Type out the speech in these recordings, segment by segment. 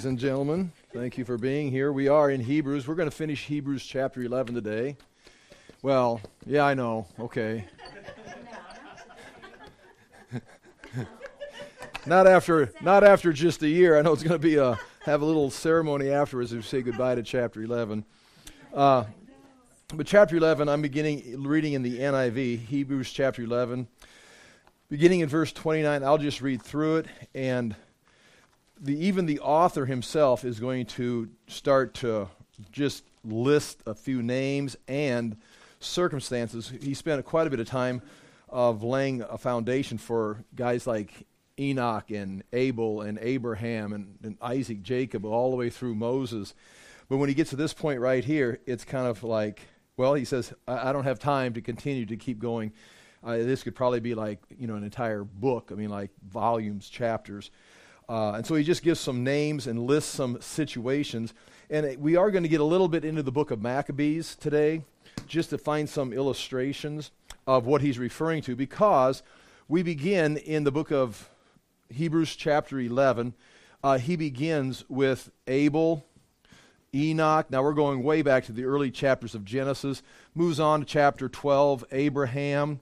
Ladies and gentlemen, thank you for being here. We are in Hebrews. We're going to finish Hebrews chapter 11 today. Well, yeah, I know. Okay. not after not after just a year. I know it's going to be a have a little ceremony afterwards to say goodbye to chapter 11. Uh, but chapter 11, I'm beginning reading in the NIV, Hebrews chapter 11, beginning in verse 29. I'll just read through it and the, even the author himself is going to start to just list a few names and circumstances. He spent quite a bit of time of laying a foundation for guys like Enoch and Abel and Abraham and, and Isaac, Jacob, all the way through Moses. But when he gets to this point right here, it's kind of like, well, he says, I, I don't have time to continue to keep going. Uh, this could probably be like, you know, an entire book. I mean, like volumes, chapters. Uh, and so he just gives some names and lists some situations. And we are going to get a little bit into the book of Maccabees today, just to find some illustrations of what he's referring to, because we begin in the book of Hebrews, chapter 11. Uh, he begins with Abel, Enoch. Now we're going way back to the early chapters of Genesis. Moves on to chapter 12, Abraham.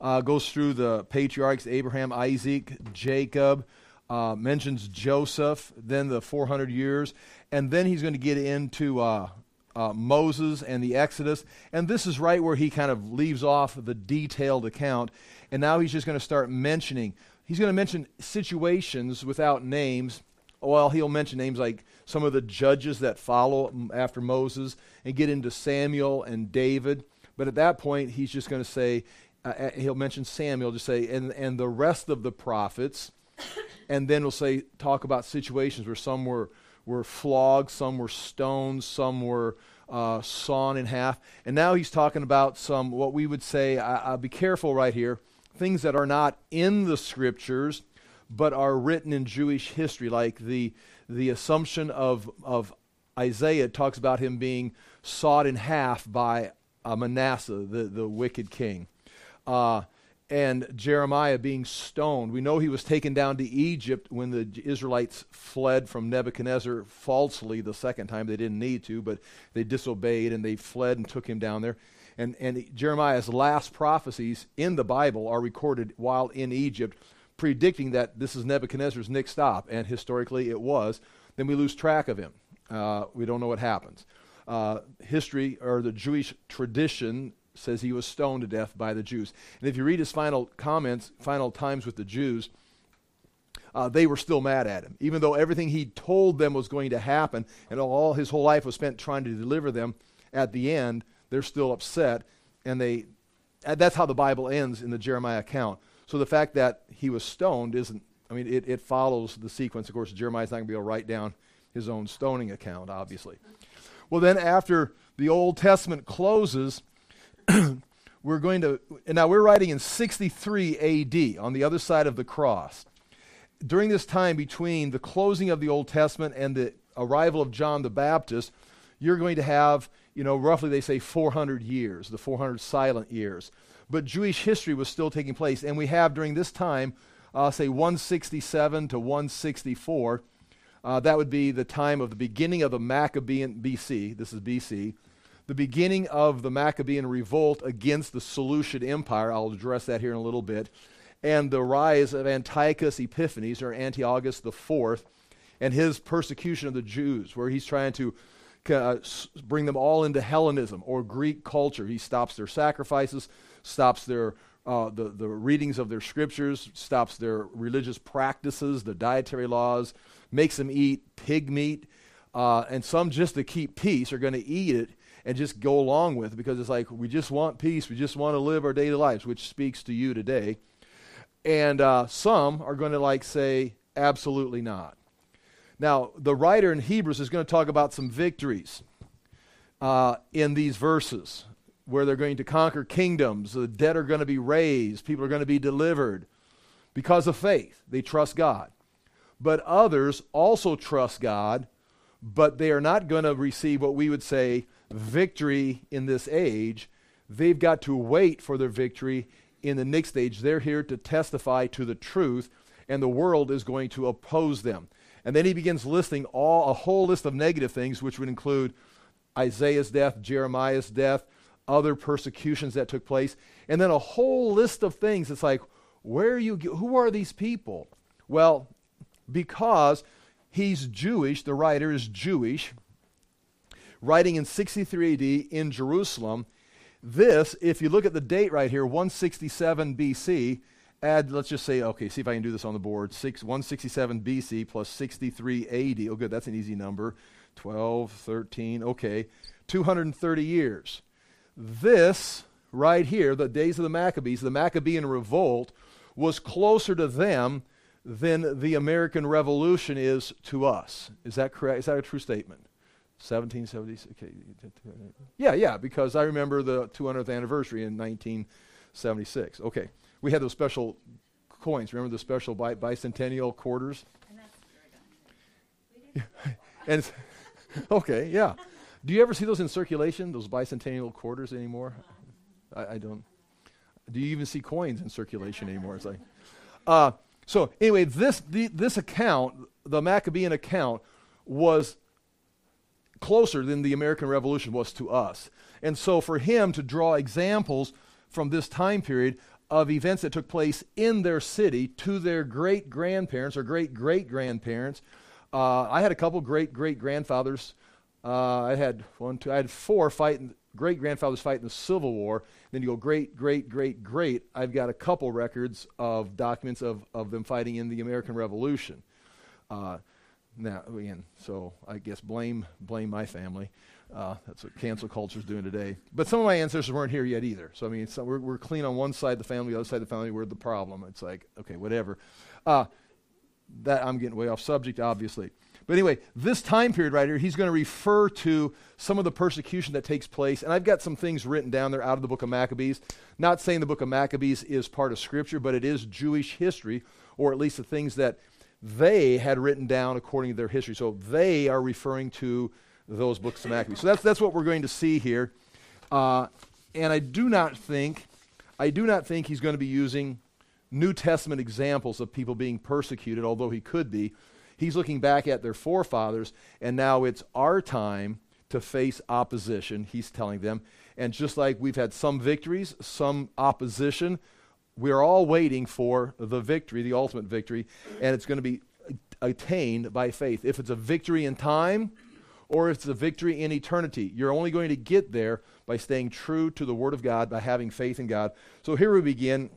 Uh, goes through the patriarchs Abraham, Isaac, Jacob uh, mentions Joseph, then the 400 years, and then he's going to get into uh, uh, Moses and the Exodus. And this is right where he kind of leaves off the detailed account. And now he's just going to start mentioning, he's going to mention situations without names. Well, he'll mention names like some of the judges that follow after Moses and get into Samuel and David. But at that point, he's just going to say, uh, uh, he'll mention Samuel, just say, and, and the rest of the prophets and then we'll say talk about situations where some were were flogged, some were stoned, some were uh, sawn in half, and now he's talking about some what we would say. I, will be careful right here. Things that are not in the scriptures, but are written in Jewish history, like the the assumption of of Isaiah talks about him being sawed in half by uh, Manasseh, the the wicked king. Uh, and Jeremiah being stoned. We know he was taken down to Egypt when the Israelites fled from Nebuchadnezzar falsely the second time. They didn't need to, but they disobeyed and they fled and took him down there. And, and Jeremiah's last prophecies in the Bible are recorded while in Egypt, predicting that this is Nebuchadnezzar's next stop. And historically it was. Then we lose track of him. Uh, we don't know what happens. Uh, history or the Jewish tradition says he was stoned to death by the Jews. And if you read his final comments, final times with the Jews, uh, they were still mad at him. Even though everything he told them was going to happen and all his whole life was spent trying to deliver them, at the end, they're still upset. And they, that's how the Bible ends in the Jeremiah account. So the fact that he was stoned isn't, I mean, it, it follows the sequence. Of course, Jeremiah's not going to be able to write down his own stoning account, obviously. Well, then after the Old Testament closes, we're going to, now we're writing in 63 AD on the other side of the cross. During this time between the closing of the Old Testament and the arrival of John the Baptist, you're going to have, you know, roughly they say 400 years, the 400 silent years. But Jewish history was still taking place, and we have during this time, uh, say 167 to 164. Uh, that would be the time of the beginning of the Maccabean BC. This is BC the beginning of the Maccabean revolt against the Seleucid Empire. I'll address that here in a little bit. And the rise of Antiochus Epiphanes, or Antiochus IV, and his persecution of the Jews, where he's trying to uh, bring them all into Hellenism or Greek culture. He stops their sacrifices, stops their uh, the, the readings of their scriptures, stops their religious practices, the dietary laws, makes them eat pig meat, uh, and some just to keep peace are going to eat it and just go along with because it's like we just want peace, we just want to live our daily lives, which speaks to you today. And uh, some are going to like say, absolutely not. Now, the writer in Hebrews is going to talk about some victories uh, in these verses where they're going to conquer kingdoms, the dead are going to be raised, people are going to be delivered because of faith. They trust God. But others also trust God, but they are not going to receive what we would say victory in this age, they've got to wait for their victory in the next age. They're here to testify to the truth, and the world is going to oppose them. And then he begins listing all a whole list of negative things, which would include Isaiah's death, Jeremiah's death, other persecutions that took place, and then a whole list of things. It's like, where are you? Who are these people? Well, because he's Jewish, the writer is Jewish, writing in 63 AD in Jerusalem. This, if you look at the date right here, 167 BC, add, let's just say, okay, see if I can do this on the board. Six, 167 BC plus 63 AD. Oh, good, that's an easy number. 12, 13, okay. 230 years. This right here, the days of the Maccabees, the Maccabean revolt, was closer to them than the American Revolution is to us. Is that correct? Is that a true statement? 1776. Okay. Yeah, yeah, because I remember the 200th anniversary in 1976. Okay. We had those special coins. Remember the special bi- bicentennial quarters? And, and okay, yeah. Do you ever see those in circulation, those bicentennial quarters anymore? I, I don't. Do you even see coins in circulation anymore? It's like, uh, so anyway, this the, this account, the Maccabean account, was closer than the American Revolution was to us, and so for him to draw examples from this time period of events that took place in their city to their great grandparents or great great grandparents. Uh, I had a couple great great grandfathers. Uh, I had one, two, I had four fighting great grandfathers fighting the Civil War. Then you go great great great great. I've got a couple records of documents of, of them fighting in the American Revolution. Uh, now again, so I guess blame blame my family. Uh, that's what cancel culture is doing today. But some of my ancestors weren't here yet either. So, I mean, so we're, we're clean on one side of the family, the other side of the family, we're the problem. It's like, okay, whatever. Uh, that I'm getting way off subject, obviously. But anyway, this time period right here, he's going to refer to some of the persecution that takes place. And I've got some things written down there out of the book of Maccabees. Not saying the book of Maccabees is part of Scripture, but it is Jewish history, or at least the things that they had written down according to their history. So they are referring to those books of Maccabees. So that's, that's what we're going to see here. Uh, and I do not think, I do not think he's going to be using New Testament examples of people being persecuted, although he could be. He's looking back at their forefathers, and now it's our time to face opposition, he's telling them. And just like we've had some victories, some opposition, we're all waiting for the victory, the ultimate victory, and it's going to be attained by faith. If it's a victory in time, or it's a victory in eternity. You're only going to get there by staying true to the Word of God, by having faith in God. So here we begin.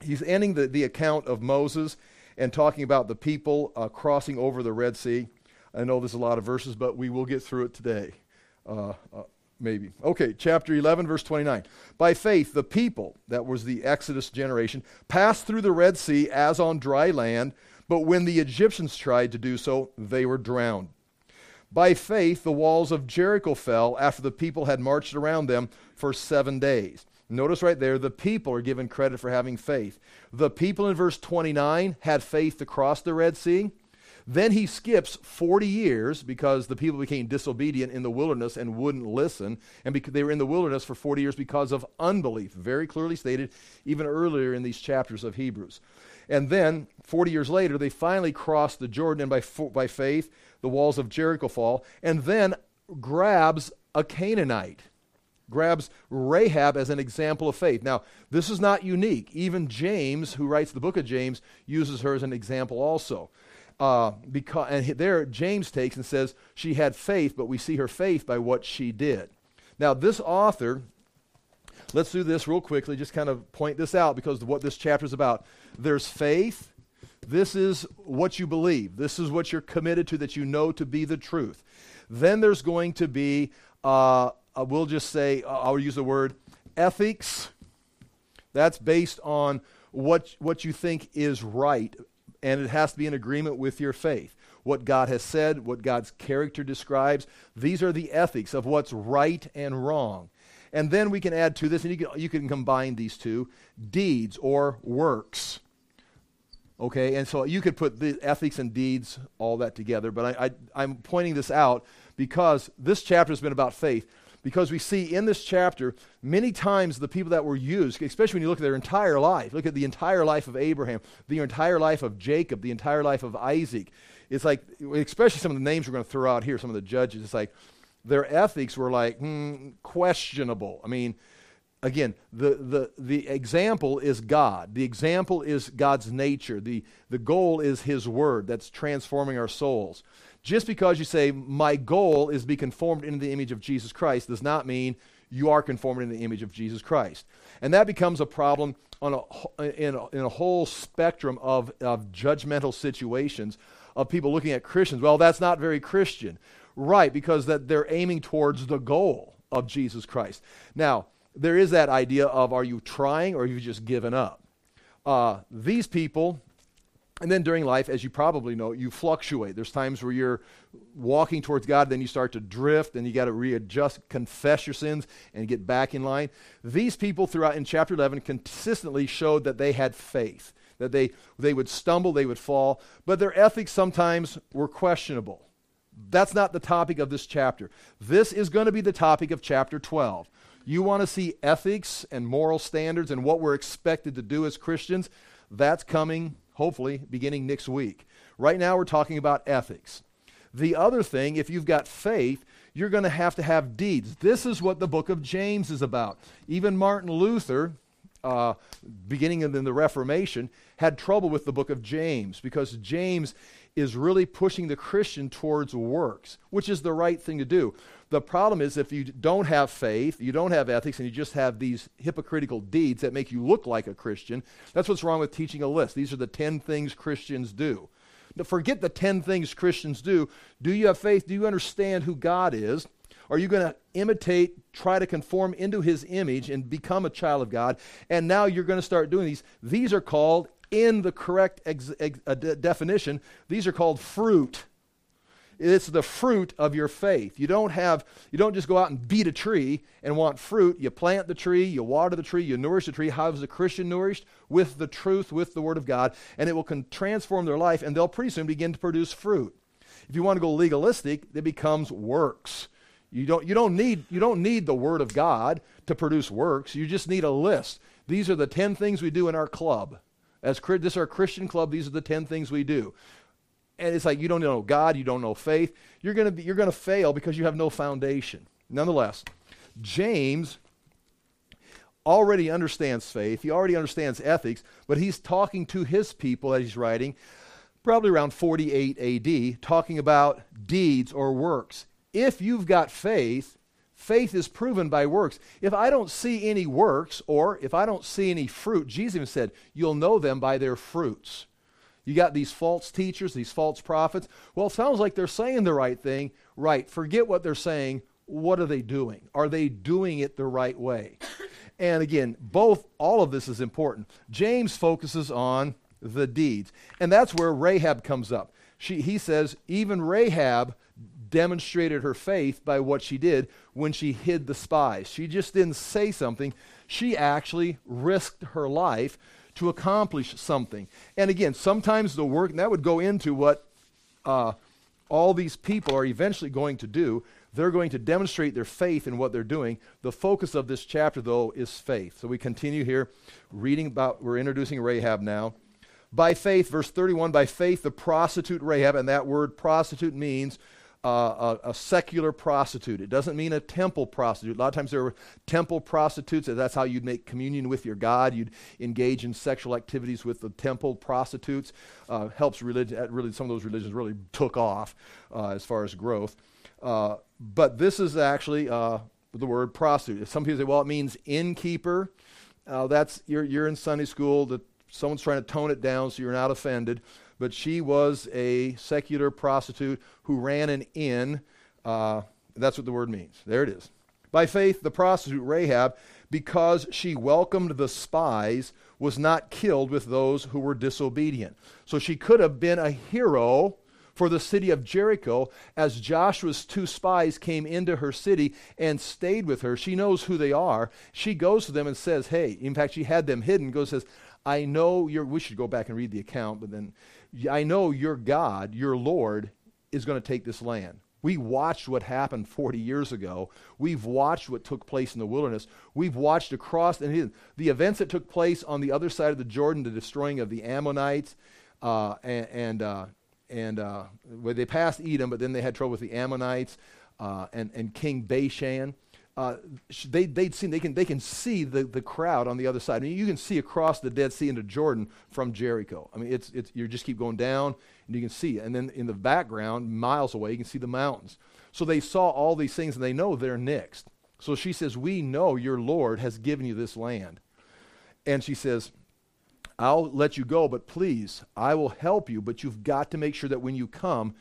He's ending the, the account of Moses and talking about the people uh, crossing over the Red Sea. I know there's a lot of verses, but we will get through it today. Uh, uh, maybe. Okay, chapter 11, verse 29. By faith, the people, that was the Exodus generation, passed through the Red Sea as on dry land, but when the Egyptians tried to do so, they were drowned. By faith, the walls of Jericho fell after the people had marched around them for seven days. Notice right there, the people are given credit for having faith. The people in verse 29 had faith to cross the Red Sea. Then he skips 40 years because the people became disobedient in the wilderness and wouldn't listen. And because they were in the wilderness for 40 years because of unbelief. Very clearly stated, even earlier in these chapters of Hebrews. And then, 40 years later, they finally crossed the Jordan, and by, by faith, the walls of Jericho fall, and then grabs a Canaanite, grabs Rahab as an example of faith. Now, this is not unique. Even James, who writes the book of James, uses her as an example also. Uh, because and there James takes and says she had faith, but we see her faith by what she did. Now, this author, let's do this real quickly, just kind of point this out because of what this chapter is about. There's faith, this is what you believe. This is what you're committed to that you know to be the truth. Then there's going to be, uh, uh, we'll just say, uh, I'll use the word ethics. That's based on what, what you think is right, and it has to be in agreement with your faith. What God has said, what God's character describes, these are the ethics of what's right and wrong. And then we can add to this, and you can, you can combine these two deeds or works. Okay, and so you could put the ethics and deeds, all that together, but I, I, I'm pointing this out because this chapter has been about faith. Because we see in this chapter, many times the people that were used, especially when you look at their entire life, look at the entire life of Abraham, the entire life of Jacob, the entire life of Isaac. it's like, especially some of the names we're going to throw out here, some of the judges, it's like their ethics were like hmm, questionable. I mean, again, the, the, the example is God. The example is God's nature. The, the goal is His Word that's transforming our souls. Just because you say, my goal is to be conformed into the image of Jesus Christ, does not mean you are conformed in the image of Jesus Christ. And that becomes a problem on a, in, a, in a whole spectrum of, of judgmental situations of people looking at Christians. Well, that's not very Christian. Right, because that they're aiming towards the goal of Jesus Christ. Now, there is that idea of are you trying or have you just given up? Uh, these people, and then during life, as you probably know, you fluctuate. There's times where you're walking towards God, then you start to drift, and you got to readjust, confess your sins, and get back in line. These people throughout in chapter 11 consistently showed that they had faith, that they, they would stumble, they would fall, but their ethics sometimes were questionable. That's not the topic of this chapter. This is going to be the topic of chapter 12. You want to see ethics and moral standards and what we're expected to do as Christians? That's coming, hopefully, beginning next week. Right now, we're talking about ethics. The other thing, if you've got faith, you're going to have to have deeds. This is what the book of James is about. Even Martin Luther, uh, beginning in the Reformation, had trouble with the book of James because James is really pushing the Christian towards works, which is the right thing to do. The problem is if you don't have faith, you don't have ethics, and you just have these hypocritical deeds that make you look like a Christian, that's what's wrong with teaching a list. These are the 10 things Christians do. Now, forget the 10 things Christians do. Do you have faith? Do you understand who God is? Are you going to imitate, try to conform into his image and become a child of God? And now you're going to start doing these. These are called in the correct ex- ex- uh, de- definition, these are called fruit. It's the fruit of your faith. You don't have you don't just go out and beat a tree and want fruit. You plant the tree, you water the tree, you nourish the tree. How is a Christian nourished? With the truth, with the word of God, and it will con- transform their life and they'll pretty soon begin to produce fruit. If you want to go legalistic, it becomes works. You don't, you, don't need, you don't need the Word of God to produce works. You just need a list. These are the 10 things we do in our club. As this is our Christian club. These are the ten things we do. And it's like you don't know God, you don't know faith. You're gonna be, you're gonna fail because you have no foundation. Nonetheless, James already understands faith. He already understands ethics, but he's talking to his people as he's writing, probably around 48 AD, talking about deeds or works. If you've got faith, faith is proven by works. If I don't see any works, or if I don't see any fruit, Jesus even said, You'll know them by their fruits. You got these false teachers, these false prophets. Well, it sounds like they're saying the right thing. Right. Forget what they're saying. What are they doing? Are they doing it the right way? And again, both, all of this is important. James focuses on the deeds. And that's where Rahab comes up. She, he says, even Rahab demonstrated her faith by what she did when she hid the spies. She just didn't say something, she actually risked her life to accomplish something. And again, sometimes the work, that would go into what uh, all these people are eventually going to do. They're going to demonstrate their faith in what they're doing. The focus of this chapter, though, is faith. So we continue here reading about, we're introducing Rahab now. By faith, verse 31, by faith, the prostitute Rahab, and that word prostitute means a, a, secular prostitute. It doesn't mean a temple prostitute. A lot of times there were temple prostitutes, that's how you'd make communion with your God. You'd engage in sexual activities with the temple prostitutes. Uh, helps religion. Really, some of those religions really took off uh, as far as growth. Uh, but this is actually uh, the word prostitute. Some people say, well, it means innkeeper. Uh, that's you're, you're in Sunday school. Someone's trying to tone it down so you're not offended but she was a secular prostitute who ran an inn. Uh, that's what the word means. There it is. By faith, the prostitute Rahab, because she welcomed the spies, was not killed with those who were disobedient. So she could have been a hero for the city of Jericho as Joshua's two spies came into her city and stayed with her. She knows who they are. She goes to them and says, Hey, in fact, she had them hidden, goes, says, I know you're, we should go back and read the account, but then I know your God, your Lord, is going to take this land. We watched what happened 40 years ago. We've watched what took place in the wilderness. We've watched across and the events that took place on the other side of the Jordan, the destroying of the Ammonites, uh, and, and uh, and uh, they passed Edom, but then they had trouble with the Ammonites uh, and, and King Bashan. Uh, they, they'd seen, they can, they can see the, the crowd on the other side. I mean, you can see across the Dead Sea into Jordan from Jericho. I mean, it's, it's, you just keep going down and you can see. And then in the background, miles away, you can see the mountains. So they saw all these things and they know they're next. So she says, We know your Lord has given you this land. And she says, I'll let you go, but please, I will help you, but you've got to make sure that when you come,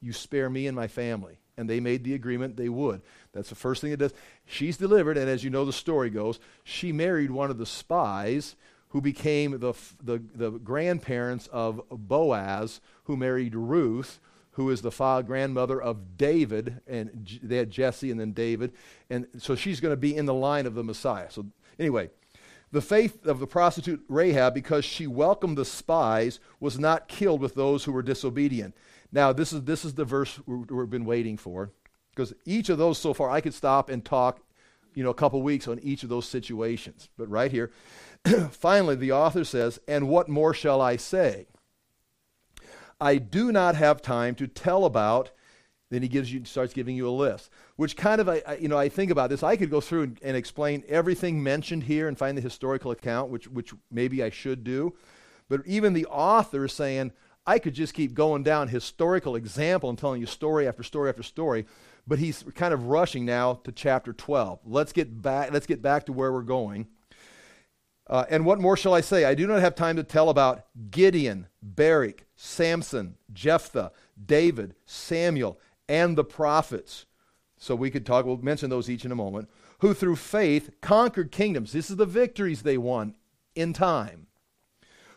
you spare me and my family. And they made the agreement they would. That's the first thing it does. She's delivered, and as you know, the story goes, she married one of the spies who became the, the, the grandparents of Boaz, who married Ruth, who is the father, grandmother of David, and J- they had Jesse and then David. And so she's going to be in the line of the Messiah. So, anyway, the faith of the prostitute Rahab, because she welcomed the spies, was not killed with those who were disobedient. Now, this is, this is the verse we've been waiting for, because each of those so far, I could stop and talk, you know, a couple weeks on each of those situations. But right here, finally, the author says, And what more shall I say? I do not have time to tell about then he gives you, starts giving you a list, which kind of, I, you know, I think about this. I could go through and, and, explain everything mentioned here and find the historical account, which, which maybe I should do. But even the author is saying, I could just keep going down historical example and telling you story after story after story. But he's kind of rushing now to chapter 12. Let's get back, let's get back to where we're going. Uh, and what more shall I say? I do not have time to tell about Gideon, Barak, Samson, Jephthah, David, Samuel, and the prophets. So we could talk, we'll mention those each in a moment, who through faith conquered kingdoms. This is the victories they won in time.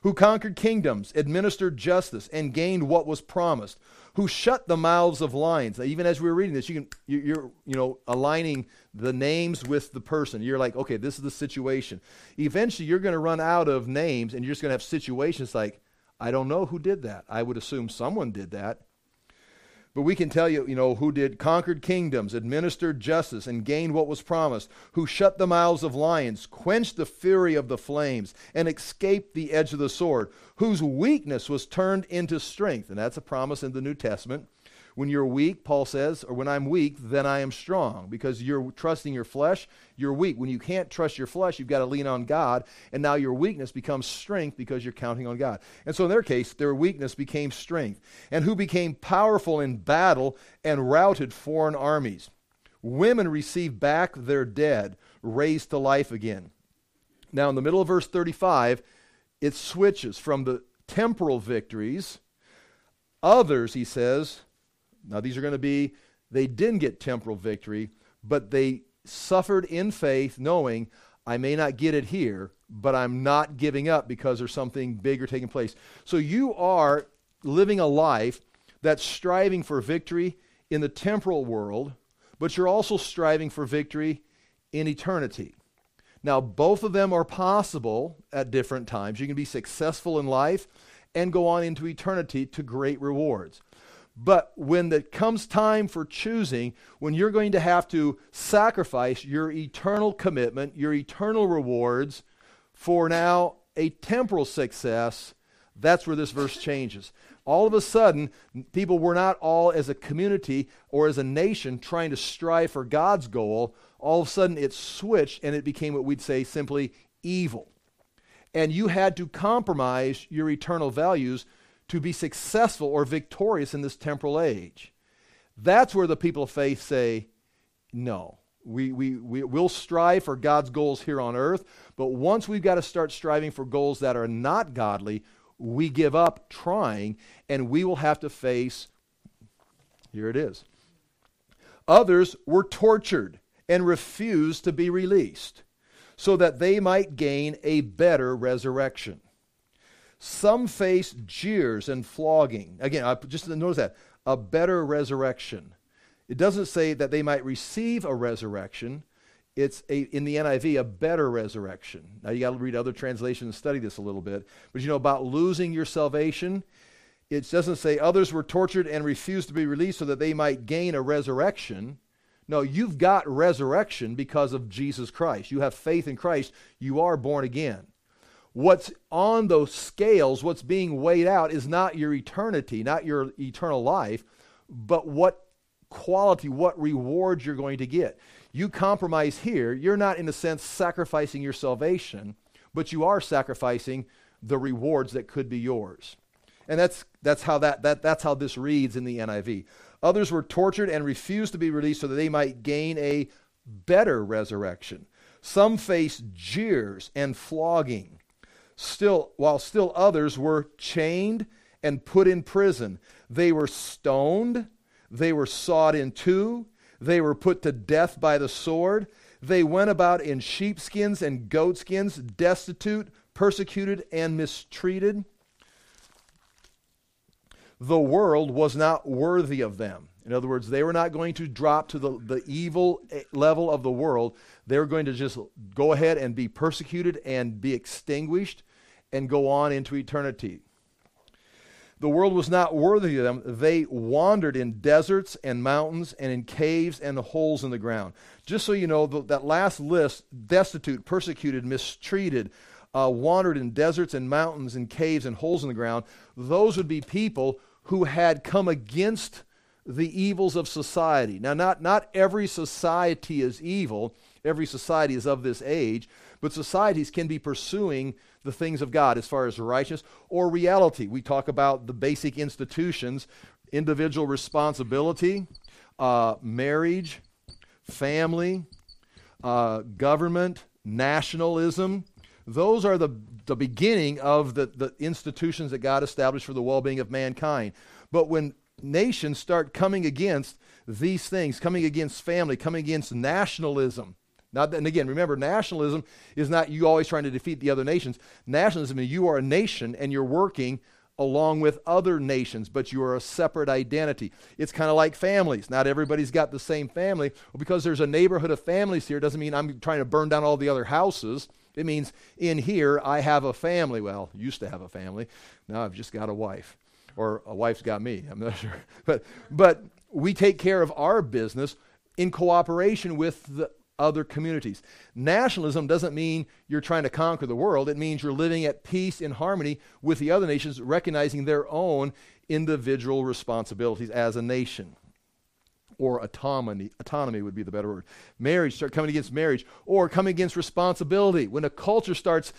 Who conquered kingdoms, administered justice, and gained what was promised. Who shut the mouths of lions. Now, even as we were reading this, you can you're you know aligning the names with the person. You're like, okay, this is the situation. Eventually, you're going to run out of names, and you're just going to have situations like, I don't know who did that. I would assume someone did that. But we can tell you, you know, who did conquered kingdoms, administered justice, and gained what was promised, who shut the mouths of lions, quenched the fury of the flames, and escaped the edge of the sword, whose weakness was turned into strength. And that's a promise in the New Testament. When you're weak, Paul says, or when I'm weak, then I am strong. Because you're trusting your flesh, you're weak. When you can't trust your flesh, you've got to lean on God. And now your weakness becomes strength because you're counting on God. And so in their case, their weakness became strength. And who became powerful in battle and routed foreign armies. Women received back their dead, raised to life again. Now, in the middle of verse 35, it switches from the temporal victories. Others, he says, now, these are going to be, they didn't get temporal victory, but they suffered in faith, knowing I may not get it here, but I'm not giving up because there's something bigger taking place. So you are living a life that's striving for victory in the temporal world, but you're also striving for victory in eternity. Now, both of them are possible at different times. You can be successful in life and go on into eternity to great rewards. But when it comes time for choosing, when you're going to have to sacrifice your eternal commitment, your eternal rewards for now a temporal success, that's where this verse changes. All of a sudden, people were not all as a community or as a nation trying to strive for God's goal. All of a sudden, it switched and it became what we'd say simply evil. And you had to compromise your eternal values to be successful or victorious in this temporal age. That's where the people of faith say, no. We, we, we will strive for God's goals here on earth, but once we've got to start striving for goals that are not godly, we give up trying and we will have to face, here it is. Others were tortured and refused to be released so that they might gain a better resurrection. Some face jeers and flogging. Again, I just notice that a better resurrection. It doesn't say that they might receive a resurrection. It's a, in the NIV a better resurrection. Now you got to read other translations and study this a little bit. But you know about losing your salvation. It doesn't say others were tortured and refused to be released so that they might gain a resurrection. No, you've got resurrection because of Jesus Christ. You have faith in Christ. You are born again. What's on those scales, what's being weighed out, is not your eternity, not your eternal life, but what quality, what reward you're going to get. You compromise here, you're not, in a sense, sacrificing your salvation, but you are sacrificing the rewards that could be yours. And that's, that's, how that, that, that's how this reads in the NIV. Others were tortured and refused to be released so that they might gain a better resurrection. Some faced jeers and flogging. Still, while still others were chained and put in prison. They were stoned, they were sawed in two, they were put to death by the sword. They went about in sheepskins and goatskins, destitute, persecuted, and mistreated. The world was not worthy of them. In other words, they were not going to drop to the, the evil eh, level of the world. They were going to just go ahead and be persecuted and be extinguished and go on into eternity. The world was not worthy of them. They wandered in deserts and mountains and in caves and holes in the ground. Just so you know, that last list destitute, persecuted, mistreated, uh, wandered in deserts and mountains and caves and holes in the ground those would be people who had come against the evils of society. Now, not, not every society is evil, every society is of this age, but societies can be pursuing the things of God as far as righteousness or reality. We talk about the basic institutions individual responsibility, uh, marriage, family, uh, government, nationalism. Those are the, the beginning of the, the institutions that God established for the well being of mankind. But when nations start coming against these things, coming against family, coming against nationalism, not that, and again, remember, nationalism is not you always trying to defeat the other nations. Nationalism is you are a nation and you're working along with other nations, but you are a separate identity. It's kind of like families. Not everybody's got the same family. Well, because there's a neighborhood of families here doesn't mean I'm trying to burn down all the other houses. It means in here I have a family. Well, used to have a family. Now I've just got a wife. Or a wife's got me. I'm not sure. But but we take care of our business in cooperation with the other communities. Nationalism doesn't mean you're trying to conquer the world, it means you're living at peace in harmony with the other nations, recognizing their own individual responsibilities as a nation. Or autonomy, autonomy would be the better word. Marriage, start coming against marriage, or coming against responsibility. When a culture starts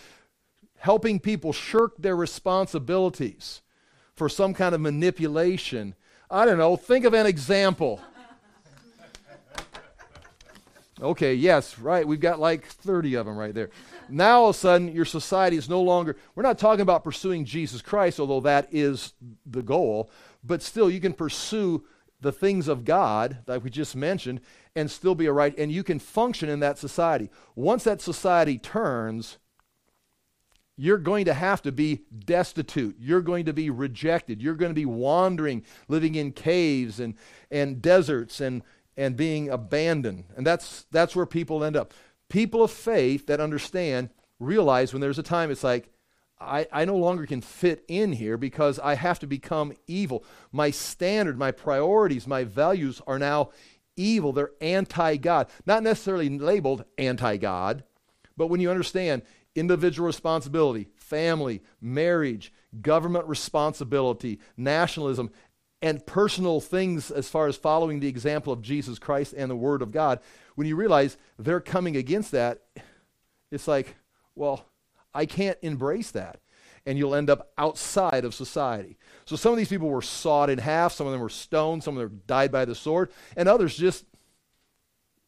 helping people shirk their responsibilities for some kind of manipulation, I don't know, think of an example. Okay, yes, right. We've got like 30 of them right there. Now, all of a sudden, your society is no longer, we're not talking about pursuing Jesus Christ, although that is the goal, but still, you can pursue the things of God that we just mentioned and still be a right, and you can function in that society. Once that society turns, you're going to have to be destitute. You're going to be rejected. You're going to be wandering, living in caves and, and deserts and, and being abandoned. And that's, that's where people end up. People of faith that understand realize when there's a time it's like, I, I no longer can fit in here because I have to become evil. My standard, my priorities, my values are now evil. They're anti God. Not necessarily labeled anti God, but when you understand individual responsibility, family, marriage, government responsibility, nationalism, and personal things as far as following the example of Jesus Christ and the Word of God, when you realize they're coming against that, it's like, well, I can't embrace that. And you'll end up outside of society. So some of these people were sawed in half, some of them were stoned, some of them died by the sword, and others just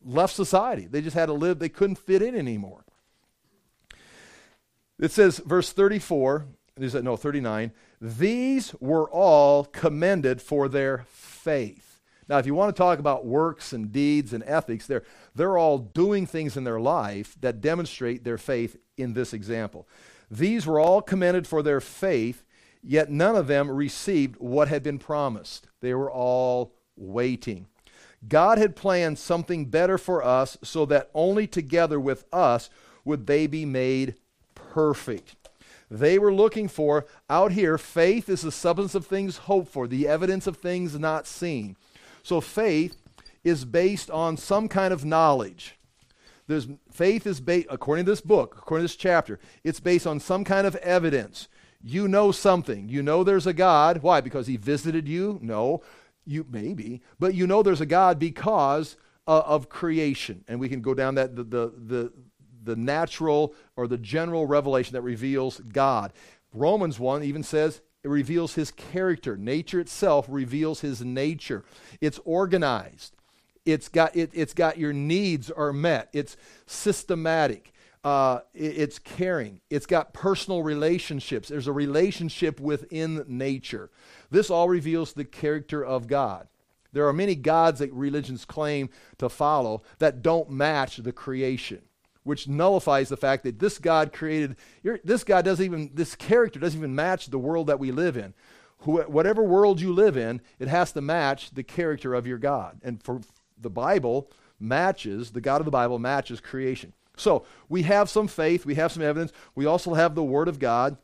left society. They just had to live, they couldn't fit in anymore. It says, verse 34, is no, 39, these were all commended for their faith. Now, if you want to talk about works and deeds and ethics, they're, they're all doing things in their life that demonstrate their faith in this example. These were all commended for their faith, yet none of them received what had been promised. They were all waiting. God had planned something better for us so that only together with us would they be made perfect they were looking for out here faith is the substance of things hoped for the evidence of things not seen so faith is based on some kind of knowledge There's, faith is based, according to this book, according to this chapter, it's based on some kind of evidence. You know something. You know there's a God. Why? Because he visited you? No. You maybe, but you know there's a God because uh, of creation. And we can go down that the, the the the natural or the general revelation that reveals God. Romans 1 even says it reveals his character. Nature itself reveals his nature. It's organized. It's got, it, has got your needs are met. It's systematic. Uh, it, it's caring. It's got personal relationships. There's a relationship within nature. This all reveals the character of God. There are many gods that religions claim to follow that don't match the creation which nullifies the fact that this God created, this God doesn't even, this character doesn't even match the world that we live in. whatever world you live in, it has to match the character of your God. And for the Bible matches, the God of the Bible matches creation. So we have some faith, we have some evidence, we also have the Word of God.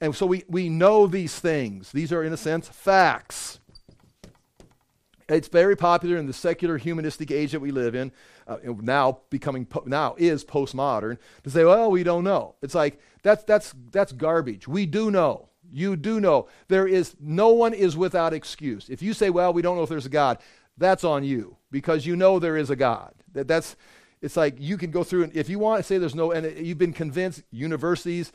And so we, we know these things. These are, in a sense, facts. It's very popular in the secular humanistic age that we live in uh, now becoming po- now is postmodern to say, well, we don't know. It's like that's that's that's garbage. We do know. You do know. There is no one is without excuse. If you say, well, we don't know if there's a God, that's on you because you know there is a God. That that's it's like you can go through and if you want to say there's no and you've been convinced universities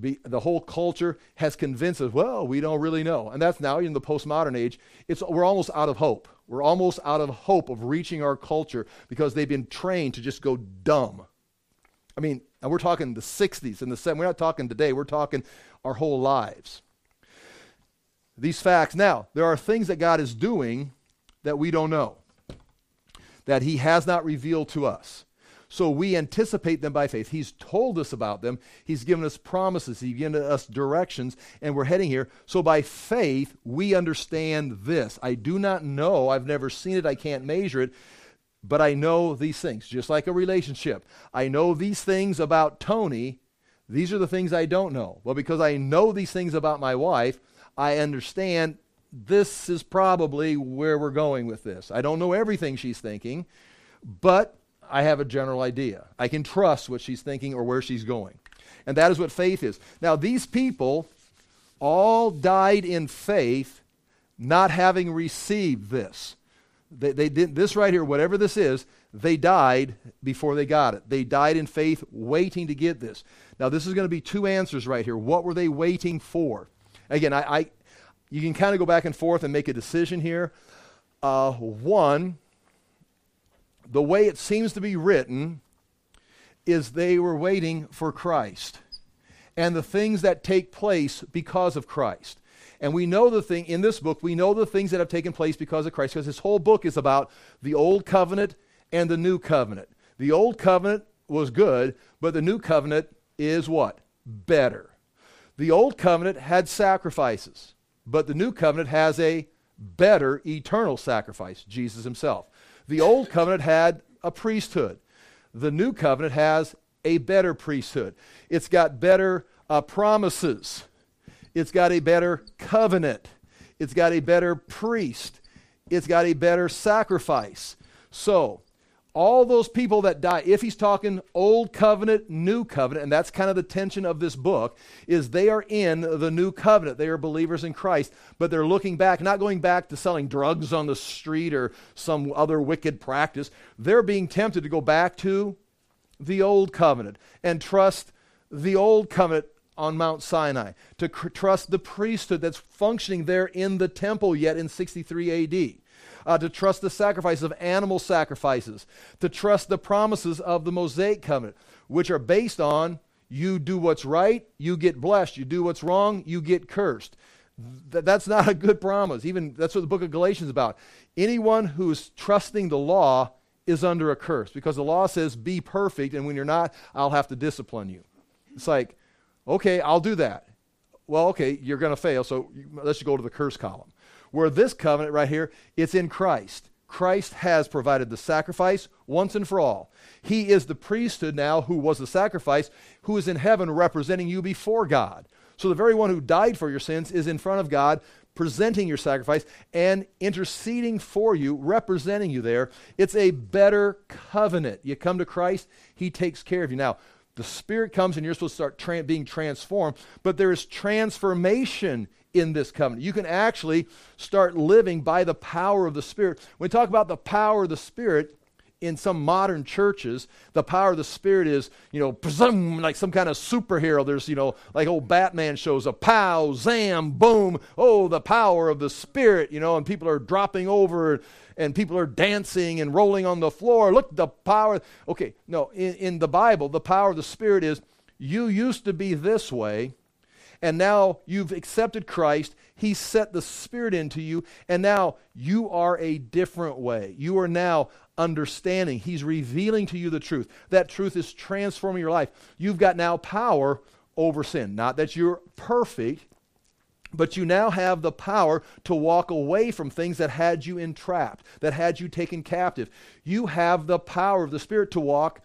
be, the whole culture has convinced us, well, we don't really know. And that's now in the postmodern age. It's, we're almost out of hope. We're almost out of hope of reaching our culture because they've been trained to just go dumb. I mean, and we're talking the 60s and the 70s. We're not talking today. We're talking our whole lives. These facts. Now, there are things that God is doing that we don't know, that He has not revealed to us. So we anticipate them by faith. He's told us about them. He's given us promises. He's given us directions, and we're heading here. So by faith, we understand this. I do not know. I've never seen it. I can't measure it. But I know these things, just like a relationship. I know these things about Tony. These are the things I don't know. Well, because I know these things about my wife, I understand this is probably where we're going with this. I don't know everything she's thinking, but I have a general idea. I can trust what she's thinking or where she's going. And that is what faith is. Now, these people all died in faith, not having received this. They, they did this right here, whatever this is, they died before they got it. They died in faith, waiting to get this. Now, this is going to be two answers right here. What were they waiting for? Again, I, I you can kind of go back and forth and make a decision here. Uh, one, the way it seems to be written is they were waiting for Christ and the things that take place because of Christ. And we know the thing in this book, we know the things that have taken place because of Christ, because this whole book is about the old covenant and the new covenant. The old covenant was good, but the new covenant is what? Better. The old covenant had sacrifices, but the new covenant has a better eternal sacrifice, Jesus himself. The old covenant had a priesthood. The new covenant has a better priesthood. It's got better uh, promises. It's got a better covenant. It's got a better priest. It's got a better sacrifice. So, all those people that die, if he's talking old covenant, new covenant, and that's kind of the tension of this book, is they are in the new covenant. They are believers in Christ, but they're looking back, not going back to selling drugs on the street or some other wicked practice. They're being tempted to go back to the old covenant and trust the old covenant on Mount Sinai, to cr- trust the priesthood that's functioning there in the temple yet in 63 AD uh, to trust the sacrifice of animal sacrifices, to trust the promises of the Mosaic covenant, which are based on you do what's right, you get blessed. You do what's wrong, you get cursed. Th- that's not a good promise. Even that's what the book of Galatians is about. Anyone who's trusting the law is under a curse because the law says be perfect, and when you're not, I'll have to discipline you. It's like, okay, I'll do that. Well, okay, you're going to fail, so let's go to the curse column. Where this covenant right here, it's in Christ. Christ has provided the sacrifice once and for all. He is the priesthood now who was the sacrifice, who is in heaven representing you before God. So the very one who died for your sins is in front of God, presenting your sacrifice and interceding for you, representing you there. It's a better covenant. You come to Christ, He takes care of you. Now, the Spirit comes and you're supposed to start tra- being transformed, but there is transformation in this covenant. You can actually start living by the power of the Spirit. When we talk about the power of the Spirit, in some modern churches, the power of the Spirit is, you know, like some kind of superhero. There's, you know, like old Batman shows a pow, zam, boom. Oh, the power of the Spirit, you know, and people are dropping over and people are dancing and rolling on the floor. Look, the power. Okay, no, in, in the Bible, the power of the Spirit is you used to be this way, and now you've accepted Christ. He set the Spirit into you, and now you are a different way. You are now understanding. He's revealing to you the truth. That truth is transforming your life. You've got now power over sin. Not that you're perfect, but you now have the power to walk away from things that had you entrapped, that had you taken captive. You have the power of the Spirit to walk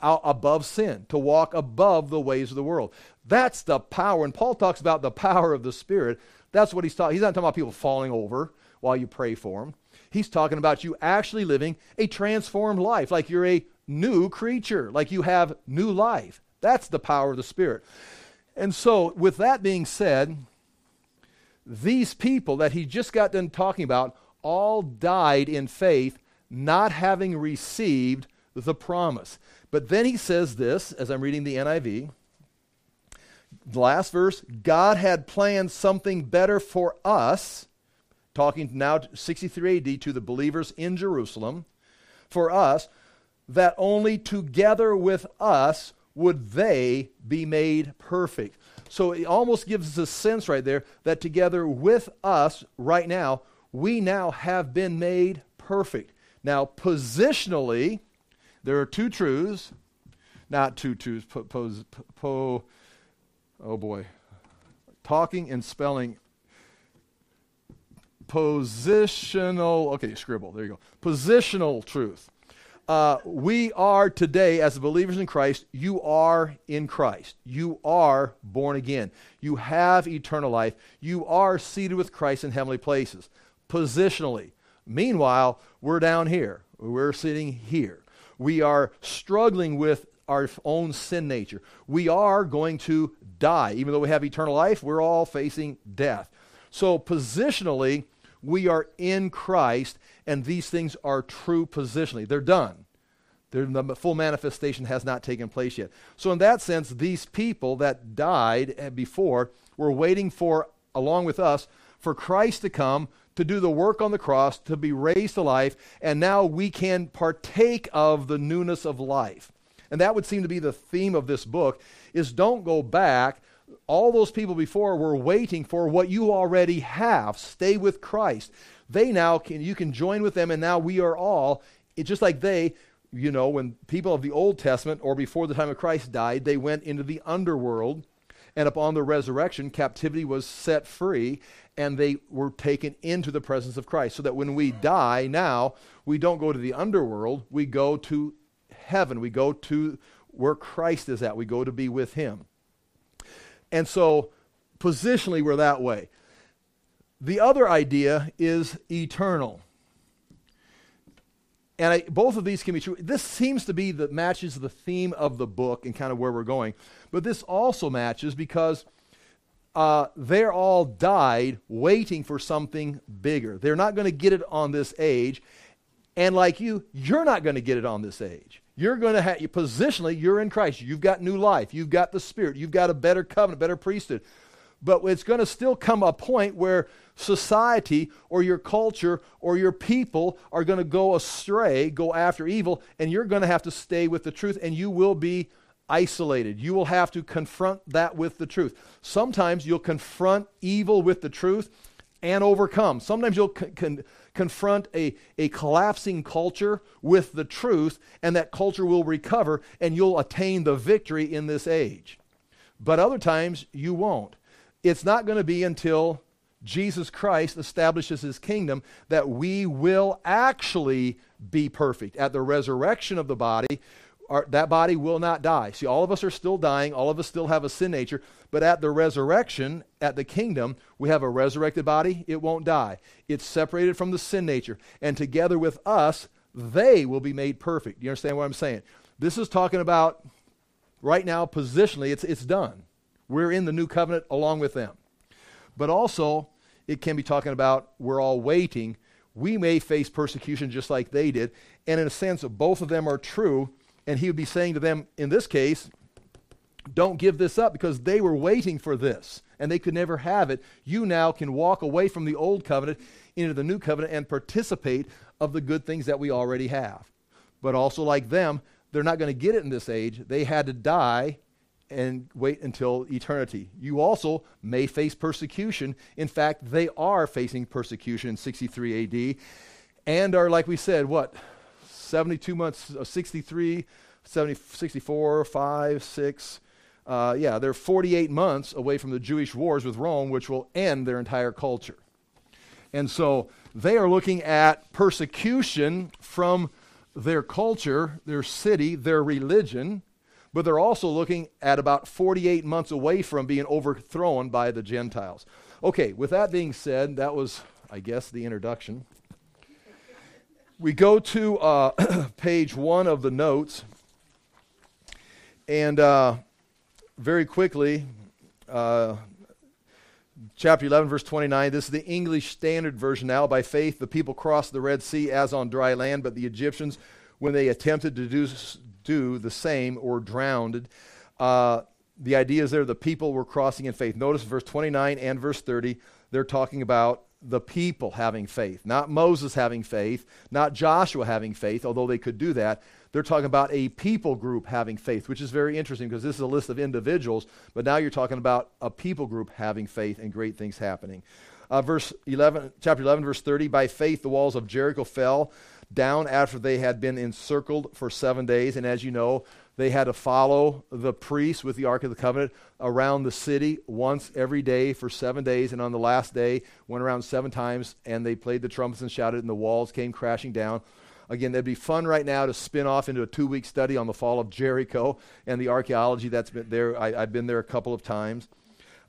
above sin, to walk above the ways of the world. That's the power. And Paul talks about the power of the Spirit. That's what he's talking. He's not talking about people falling over while you pray for them. He's talking about you actually living a transformed life, like you're a new creature, like you have new life. That's the power of the Spirit. And so, with that being said, these people that he just got done talking about all died in faith, not having received the promise. But then he says this, as I'm reading the NIV. The last verse God had planned something better for us talking now 63 AD to the believers in Jerusalem, for us, that only together with us would they be made perfect. So it almost gives us a sense right there that together with us right now, we now have been made perfect. Now, positionally, there are two truths, not two truths, po, po, po oh boy, talking and spelling positional, okay, scribble, there you go. Positional truth. Uh, we are today, as believers in Christ, you are in Christ. You are born again. You have eternal life. You are seated with Christ in heavenly places. Positionally. Meanwhile, we're down here. We're sitting here. We are struggling with our own sin nature. We are going to die. Even though we have eternal life, we're all facing death. So, positionally, we are in Christ, and these things are true positionally. They're done. They're, the full manifestation has not taken place yet. So, in that sense, these people that died eh, before were waiting for, along with us, for Christ to come to do the work on the cross, to be raised to life, and now we can partake of the newness of life. And that would seem to be the theme of this book is don't go back all those people before were waiting for what you already have. Stay with Christ. They now can, you can join with them, and now we are all, it, just like they, you know, when people of the Old Testament or before the time of Christ died, they went into the underworld, and upon the resurrection, captivity was set free, and they were taken into the presence of Christ. So that when we die now, we don't go to the underworld, we go to heaven. We go to where Christ is at, we go to be with Him. And so, positionally, we're that way. The other idea is eternal. And I, both of these can be true. This seems to be that matches the theme of the book and kind of where we're going. But this also matches because uh, they're all died waiting for something bigger. They're not going to get it on this age. And like you, you're not going to get it on this age. You're going to have, positionally, you're in Christ. You've got new life. You've got the Spirit. You've got a better covenant, better priesthood. But it's going to still come a point where society or your culture or your people are going to go astray, go after evil, and you're going to have to stay with the truth, and you will be isolated. You will have to confront that with the truth. Sometimes you'll confront evil with the truth and overcome. Sometimes you'll con- con- confront a, a collapsing culture with the truth, and that culture will recover, and you'll attain the victory in this age. But other times, you won't. It's not going to be until Jesus Christ establishes his kingdom that we will actually be perfect. At the resurrection of the body, our, that body will not die. See, all of us are still dying. All of us still have a sin nature. But at the resurrection, at the kingdom, we have a resurrected body. It won't die. It's separated from the sin nature. And together with us, they will be made perfect. You understand what I'm saying? This is talking about right now, positionally, it's, it's done. We're in the new covenant along with them. But also, it can be talking about we're all waiting. We may face persecution just like they did. And in a sense, both of them are true. And he would be saying to them, in this case, don't give this up because they were waiting for this and they could never have it. You now can walk away from the old covenant into the new covenant and participate of the good things that we already have. But also, like them, they're not going to get it in this age. They had to die and wait until eternity. You also may face persecution. In fact, they are facing persecution in 63 AD and are, like we said, what? 72 months, uh, 63, 70, 64, 5, 6. Uh, yeah, they're 48 months away from the Jewish wars with Rome, which will end their entire culture. And so they are looking at persecution from their culture, their city, their religion, but they're also looking at about 48 months away from being overthrown by the Gentiles. Okay, with that being said, that was, I guess, the introduction. We go to uh, page one of the notes, and uh, very quickly, uh, chapter 11, verse 29. This is the English Standard Version now. By faith, the people crossed the Red Sea as on dry land, but the Egyptians, when they attempted to do, do the same, were drowned. Uh, the idea is there the people were crossing in faith. Notice verse 29 and verse 30, they're talking about the people having faith, not Moses having faith, not Joshua having faith, although they could do that. They're talking about a people group having faith, which is very interesting because this is a list of individuals, but now you're talking about a people group having faith and great things happening. Uh, verse 11, chapter 11, verse 30 By faith, the walls of Jericho fell down after they had been encircled for seven days. And as you know, they had to follow the priests with the Ark of the Covenant around the city once every day for seven days. And on the last day, went around seven times, and they played the trumpets and shouted, and the walls came crashing down. Again, that'd be fun right now to spin off into a two week study on the fall of Jericho and the archaeology that's been there. I, have been there a couple of times.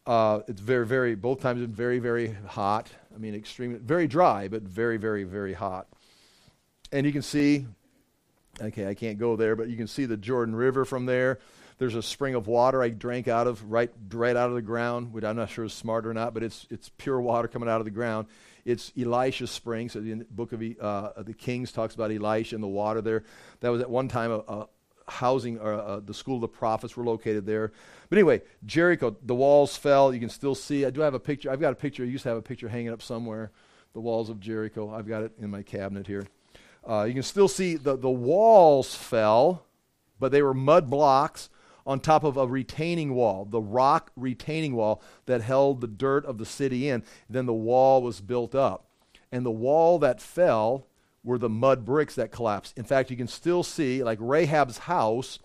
Uh, it's very, very, both times been very, very hot. I mean, extremely, very dry, but very, very, very hot. And you can see, okay, I can't go there, but you can see the Jordan River from there. There's a spring of water I drank out of right, right out of the ground, which I'm not sure is smart or not, but it's, it's pure water coming out of the ground. It's Elisha's spring. So the book of uh, the Kings talks about Elisha and the water there. That was at one time a, a housing, or uh, the school of the prophets were located there. But anyway, Jericho, the walls fell. You can still see. I do have a picture. I've got a picture. I used to have a picture hanging up somewhere. The walls of Jericho. I've got it in my cabinet here. Uh, you can still see the, the walls fell, but they were mud blocks on top of a retaining wall, the rock retaining wall that held the dirt of the city in. Then the wall was built up. And the wall that fell were the mud bricks that collapsed. In fact, you can still see, like Rahab's house,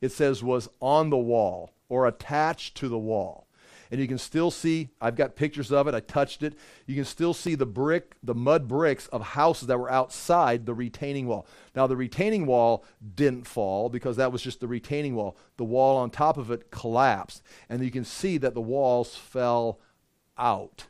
it says was on the wall or attached to the wall and you can still see I've got pictures of it. I touched it. You can still see the brick, the mud bricks of houses that were outside the retaining wall. Now the retaining wall didn't fall because that was just the retaining wall. The wall on top of it collapsed, and you can see that the walls fell out,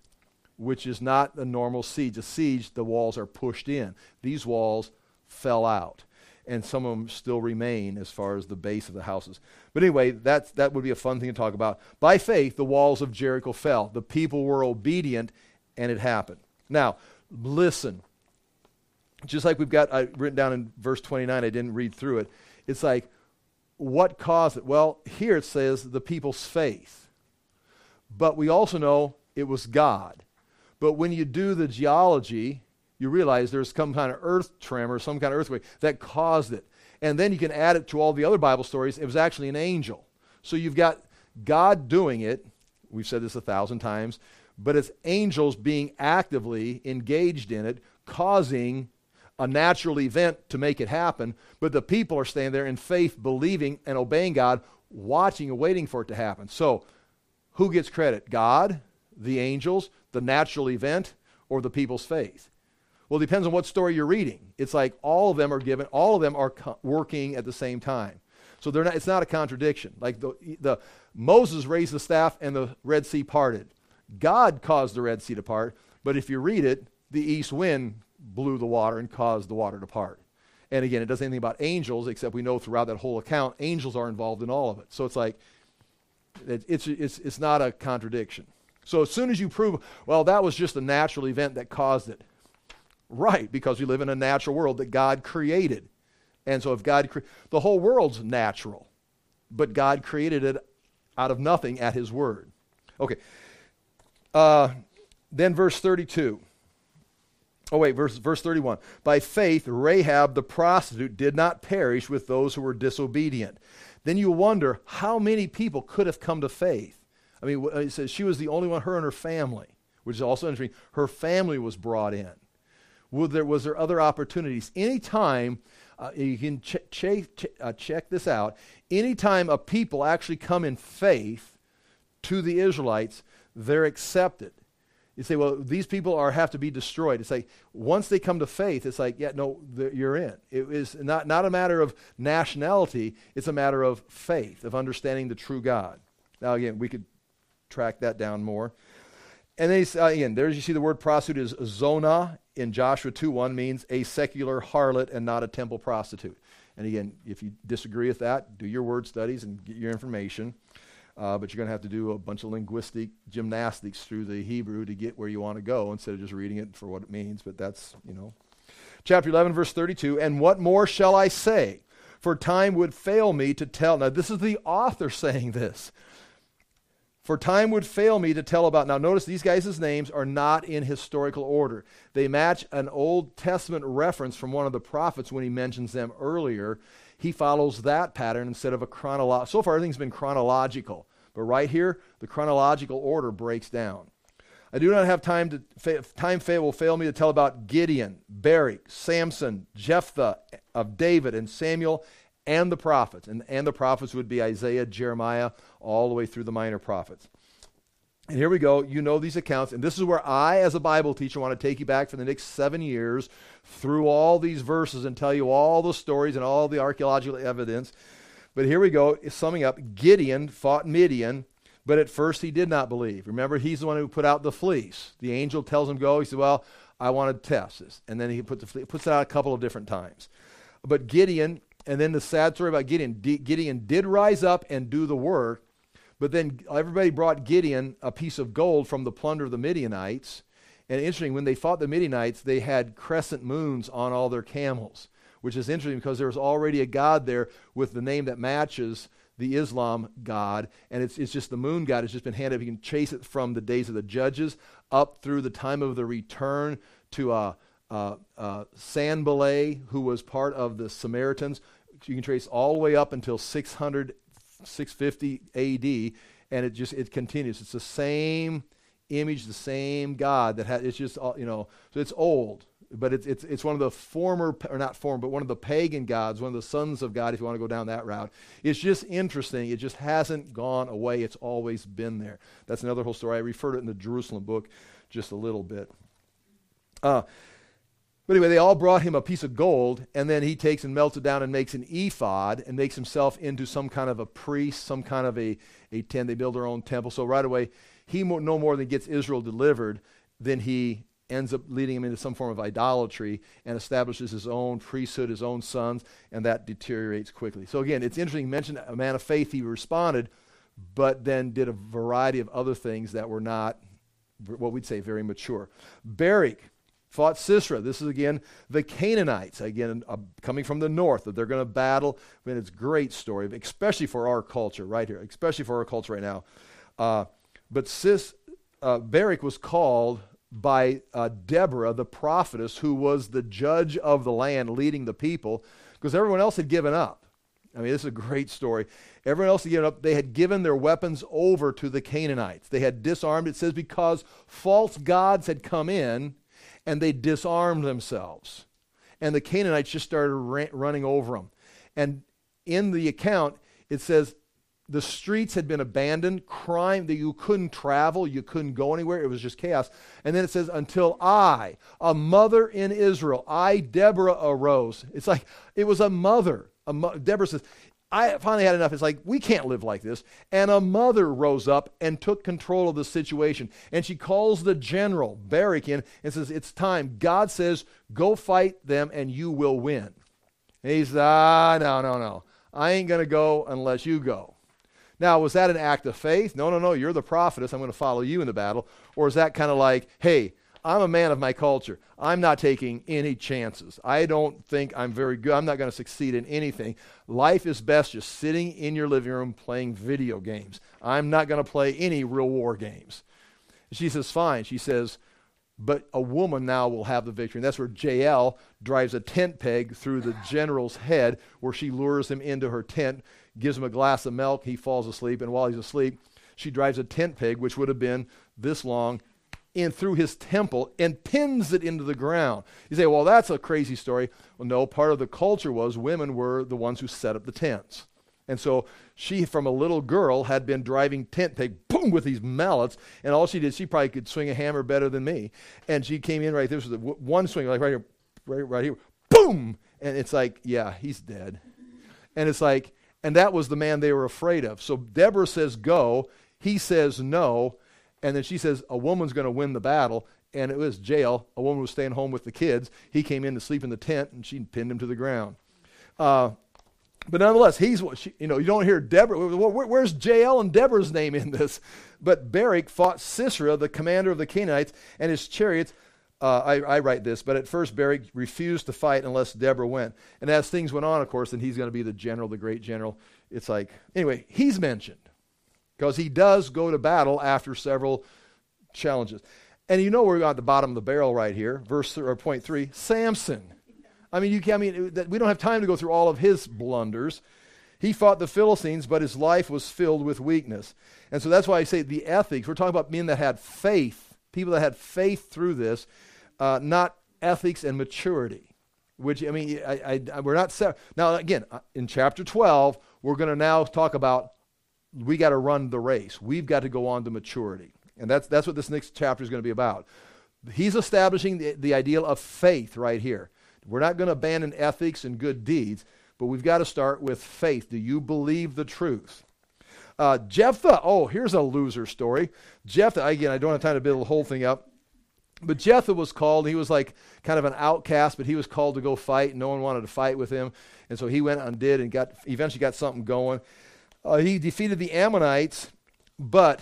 which is not a normal siege. A siege, the walls are pushed in. These walls fell out and some of them still remain as far as the base of the houses. But anyway, that's, that would be a fun thing to talk about. By faith, the walls of Jericho fell. The people were obedient, and it happened. Now, listen. Just like we've got written down in verse 29, I didn't read through it. It's like, what caused it? Well, here it says the people's faith. But we also know it was God. But when you do the geology, you realize there's some kind of earth tremor, some kind of earthquake that caused it. And then you can add it to all the other Bible stories. It was actually an angel. So you've got God doing it. We've said this a thousand times, but it's angels being actively engaged in it, causing a natural event to make it happen. But the people are staying there in faith, believing and obeying God, watching and waiting for it to happen. So who gets credit? God, the angels, the natural event, or the people's faith? Well, it depends on what story you're reading. It's like all of them are given, all of them are co- working at the same time. So they're not, it's not a contradiction. Like the, the Moses raised the staff and the Red Sea parted. God caused the Red Sea to part, but if you read it, the east wind blew the water and caused the water to part. And again, it doesn't anything about angels, except we know throughout that whole account, angels are involved in all of it. So it's like, it, it's, it's, it's not a contradiction. So as soon as you prove, well, that was just a natural event that caused it. Right, because we live in a natural world that God created. And so if God, cre- the whole world's natural, but God created it out of nothing at his word. Okay. Uh, then verse 32. Oh, wait, verse, verse 31. By faith, Rahab the prostitute did not perish with those who were disobedient. Then you wonder how many people could have come to faith. I mean, it says she was the only one, her and her family, which is also interesting. Her family was brought in. Was there, was there other opportunities? Anytime, uh, you can ch- ch- ch- uh, check this out, anytime a people actually come in faith to the Israelites, they're accepted. You say, well, these people are have to be destroyed. It's like once they come to faith, it's like, yeah, no, you're in. It is not, not a matter of nationality, it's a matter of faith, of understanding the true God. Now, again, we could track that down more. And then, uh, again, there you see the word prostitute is zona in Joshua 2 1 means a secular harlot and not a temple prostitute. And again, if you disagree with that, do your word studies and get your information. Uh, but you're going to have to do a bunch of linguistic gymnastics through the Hebrew to get where you want to go instead of just reading it for what it means. But that's, you know. Chapter 11, verse 32 And what more shall I say? For time would fail me to tell. Now, this is the author saying this. For time would fail me to tell about. Now, notice these guys' names are not in historical order. They match an Old Testament reference from one of the prophets when he mentions them earlier he follows that pattern instead of a chronological. So far, everything's been chronological. But right here, the chronological order breaks down. I do not have time to, fa- time fail will fail me to tell about Gideon, Barak, Samson, Jephthah of David, and Samuel, and the prophets. And, and the prophets would be Isaiah, Jeremiah, all the way through the minor prophets. And here we go. You know these accounts. And this is where I, as a Bible teacher, want to take you back for the next seven years through all these verses and tell you all the stories and all the archaeological evidence. But here we go. Summing up Gideon fought Midian, but at first he did not believe. Remember, he's the one who put out the fleece. The angel tells him go. He said, Well, I want to test this. And then he put the puts it out a couple of different times. But Gideon, and then the sad story about Gideon Gideon did rise up and do the work but then everybody brought Gideon a piece of gold from the plunder of the Midianites. And interesting, when they fought the Midianites, they had crescent moons on all their camels, which is interesting because there was already a god there with the name that matches the Islam god. And it's, it's just the moon god has just been handed. You can chase it from the days of the judges up through the time of the return to uh, uh, uh, Sanballat, who was part of the Samaritans. You can trace all the way up until 600 650 AD, and it just it continues. It's the same image, the same God that has. It's just you know, so it's old, but it's it's it's one of the former or not former, but one of the pagan gods, one of the sons of God. If you want to go down that route, it's just interesting. It just hasn't gone away. It's always been there. That's another whole story. I referred to it in the Jerusalem book just a little bit. Uh, but anyway, they all brought him a piece of gold, and then he takes and melts it down and makes an ephod and makes himself into some kind of a priest, some kind of a, a tent. They build their own temple. So right away, he mo- no more than gets Israel delivered, then he ends up leading him into some form of idolatry and establishes his own priesthood, his own sons, and that deteriorates quickly. So again, it's interesting. You mentioned a man of faith, he responded, but then did a variety of other things that were not what we'd say very mature. Barak fought Sisera. This is again the Canaanites, again uh, coming from the north, that they're going to battle. I mean, it's a great story, especially for our culture right here, especially for our culture right now. Uh, but Sis, uh, Barak was called by uh, Deborah, the prophetess, who was the judge of the land, leading the people, because everyone else had given up. I mean, this is a great story. Everyone else had given up. They had given their weapons over to the Canaanites. They had disarmed. It says because false gods had come in and they disarmed themselves. And the Canaanites just started ra- running over them. And in the account, it says the streets had been abandoned, crime that you couldn't travel, you couldn't go anywhere, it was just chaos. And then it says, until I, a mother in Israel, I, Deborah, arose. It's like it was a mother. A mo- Deborah says, I finally had enough. It's like, we can't live like this. And a mother rose up and took control of the situation. And she calls the general, Barak, in and says, It's time. God says, go fight them and you will win. And he says, Ah, no, no, no. I ain't going to go unless you go. Now, was that an act of faith? No, no, no. You're the prophetess. I'm going to follow you in the battle. Or is that kind of like, hey, I'm a man of my culture. I'm not taking any chances. I don't think I'm very good. I'm not going to succeed in anything. Life is best just sitting in your living room playing video games. I'm not going to play any real war games. She says, fine. She says, but a woman now will have the victory. And that's where Jael drives a tent peg through the general's head, where she lures him into her tent, gives him a glass of milk. He falls asleep. And while he's asleep, she drives a tent peg, which would have been this long, in through his temple and pins it into the ground. You say, well, that's a crazy story. Well, no, part of the culture was women were the ones who set up the tents. And so she, from a little girl, had been driving tent peg, boom, with these mallets. And all she did, she probably could swing a hammer better than me. And she came in right there. This was one swing, like right here, right, right here, boom. And it's like, yeah, he's dead. And it's like, and that was the man they were afraid of. So Deborah says, go. He says, no. And then she says, a woman's going to win the battle. And it was Jael. A woman was staying home with the kids. He came in to sleep in the tent, and she pinned him to the ground. Uh, but nonetheless, he's what she, you know. You don't hear Deborah. Where, where's Jael and Deborah's name in this? But Barak fought Sisera, the commander of the Canaanites, and his chariots. Uh, I, I, write this, but at first Barak refused to fight unless Deborah went. And as things went on, of course, then he's going to be the general, the great general. It's like anyway, he's mentioned because he does go to battle after several challenges. And you know we're at the bottom of the barrel right here, verse or point three. Samson. I mean, you can, I mean, we don't have time to go through all of his blunders. He fought the Philistines, but his life was filled with weakness. And so that's why I say the ethics. We're talking about men that had faith, people that had faith through this, uh, not ethics and maturity. Which I mean, I, I, we're not now. Again, uh, in chapter twelve, we're going to now talk about we got to run the race. We've got to go on to maturity. And that's, that's what this next chapter is going to be about. He's establishing the, the ideal of faith right here. We're not going to abandon ethics and good deeds, but we've got to start with faith. Do you believe the truth? Uh, Jephthah, oh, here's a loser story. Jephthah, again, I don't have time to build the whole thing up. But Jephthah was called. He was like kind of an outcast, but he was called to go fight. No one wanted to fight with him. And so he went and did and got eventually got something going. Uh, he defeated the Ammonites, but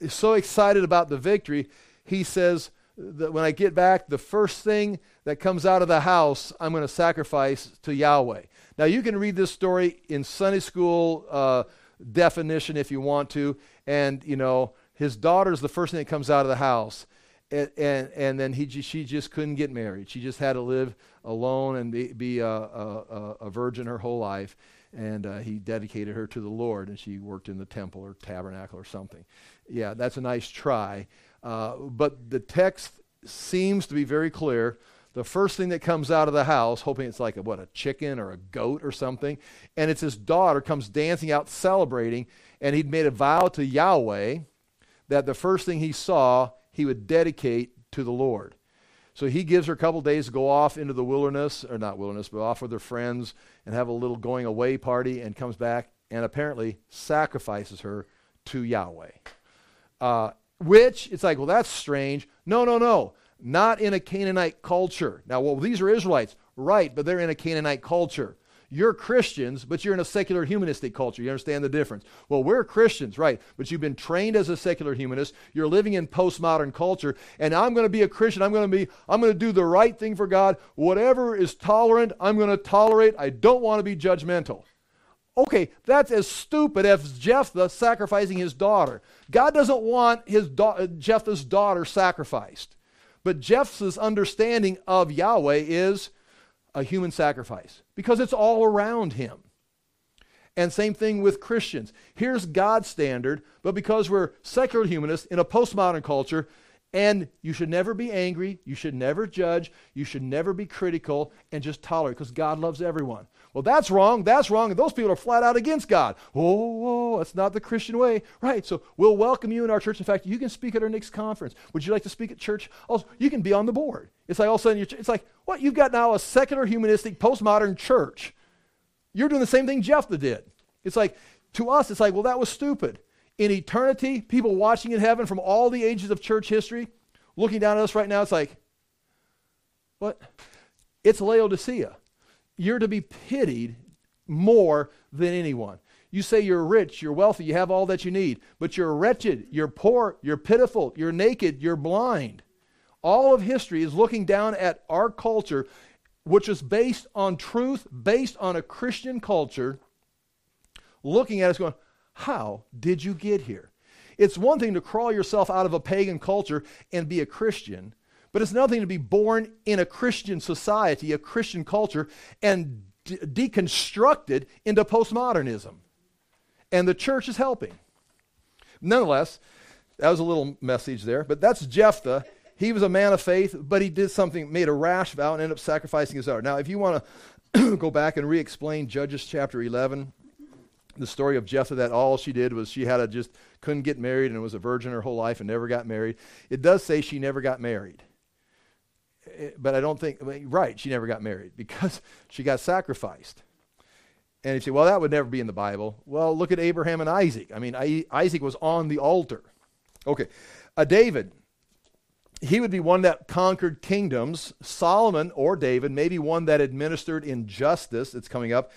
is so excited about the victory, he says that when I get back, the first thing that comes out of the house, I'm going to sacrifice to Yahweh. Now, you can read this story in Sunday school uh, definition if you want to, and, you know, his daughter's the first thing that comes out of the house. And, and, and then he, she just couldn't get married. She just had to live alone and be, be a, a, a virgin her whole life and uh, he dedicated her to the Lord, and she worked in the temple or tabernacle or something. Yeah, that's a nice try. Uh, but the text seems to be very clear. The first thing that comes out of the house, hoping it's like a, what a chicken or a goat or something, and it's his daughter comes dancing out celebrating, and he'd made a vow to Yahweh that the first thing he saw he would dedicate to the Lord. So he gives her a couple days to go off into the wilderness, or not wilderness, but off with her friends and have a little going away party and comes back and apparently sacrifices her to Yahweh. Uh, which, it's like, well, that's strange. No, no, no. Not in a Canaanite culture. Now, well, these are Israelites. Right, but they're in a Canaanite culture. You're Christians, but you're in a secular humanistic culture. You understand the difference? Well, we're Christians, right, but you've been trained as a secular humanist. You're living in postmodern culture, and I'm going to be a Christian. I'm going to be I'm going to do the right thing for God. Whatever is tolerant, I'm going to tolerate. I don't want to be judgmental. Okay, that's as stupid as Jephthah sacrificing his daughter. God doesn't want his da- uh, Jephthah's daughter sacrificed. But Jephthah's understanding of Yahweh is a human sacrifice because it's all around him. And same thing with Christians. Here's God's standard, but because we're secular humanists in a postmodern culture, and you should never be angry, you should never judge, you should never be critical, and just tolerate because God loves everyone. Well, that's wrong, that's wrong, and those people are flat out against God. Oh, oh, that's not the Christian way. Right, so we'll welcome you in our church. In fact, you can speak at our next conference. Would you like to speak at church? Also, you can be on the board. It's like all of a sudden, it's like, what? You've got now a secular, humanistic, postmodern church. You're doing the same thing Jephthah did. It's like, to us, it's like, well, that was stupid. In eternity, people watching in heaven from all the ages of church history, looking down at us right now, it's like, what? It's Laodicea. You're to be pitied more than anyone. You say you're rich, you're wealthy, you have all that you need, but you're wretched, you're poor, you're pitiful, you're naked, you're blind. All of history is looking down at our culture, which is based on truth, based on a Christian culture, looking at us going, How did you get here? It's one thing to crawl yourself out of a pagan culture and be a Christian, but it's nothing to be born in a Christian society, a Christian culture, and de- deconstructed into postmodernism. And the church is helping. Nonetheless, that was a little message there, but that's Jephthah. He was a man of faith, but he did something, made a rash vow, and ended up sacrificing his daughter. Now, if you want to go back and re explain Judges chapter 11, the story of Jephthah, that all she did was she had a just couldn't get married and was a virgin her whole life and never got married. It does say she never got married. But I don't think, right, she never got married because she got sacrificed. And you say, well, that would never be in the Bible. Well, look at Abraham and Isaac. I mean, Isaac was on the altar. Okay. Uh, David, he would be one that conquered kingdoms. Solomon or David, maybe one that administered injustice. It's coming up.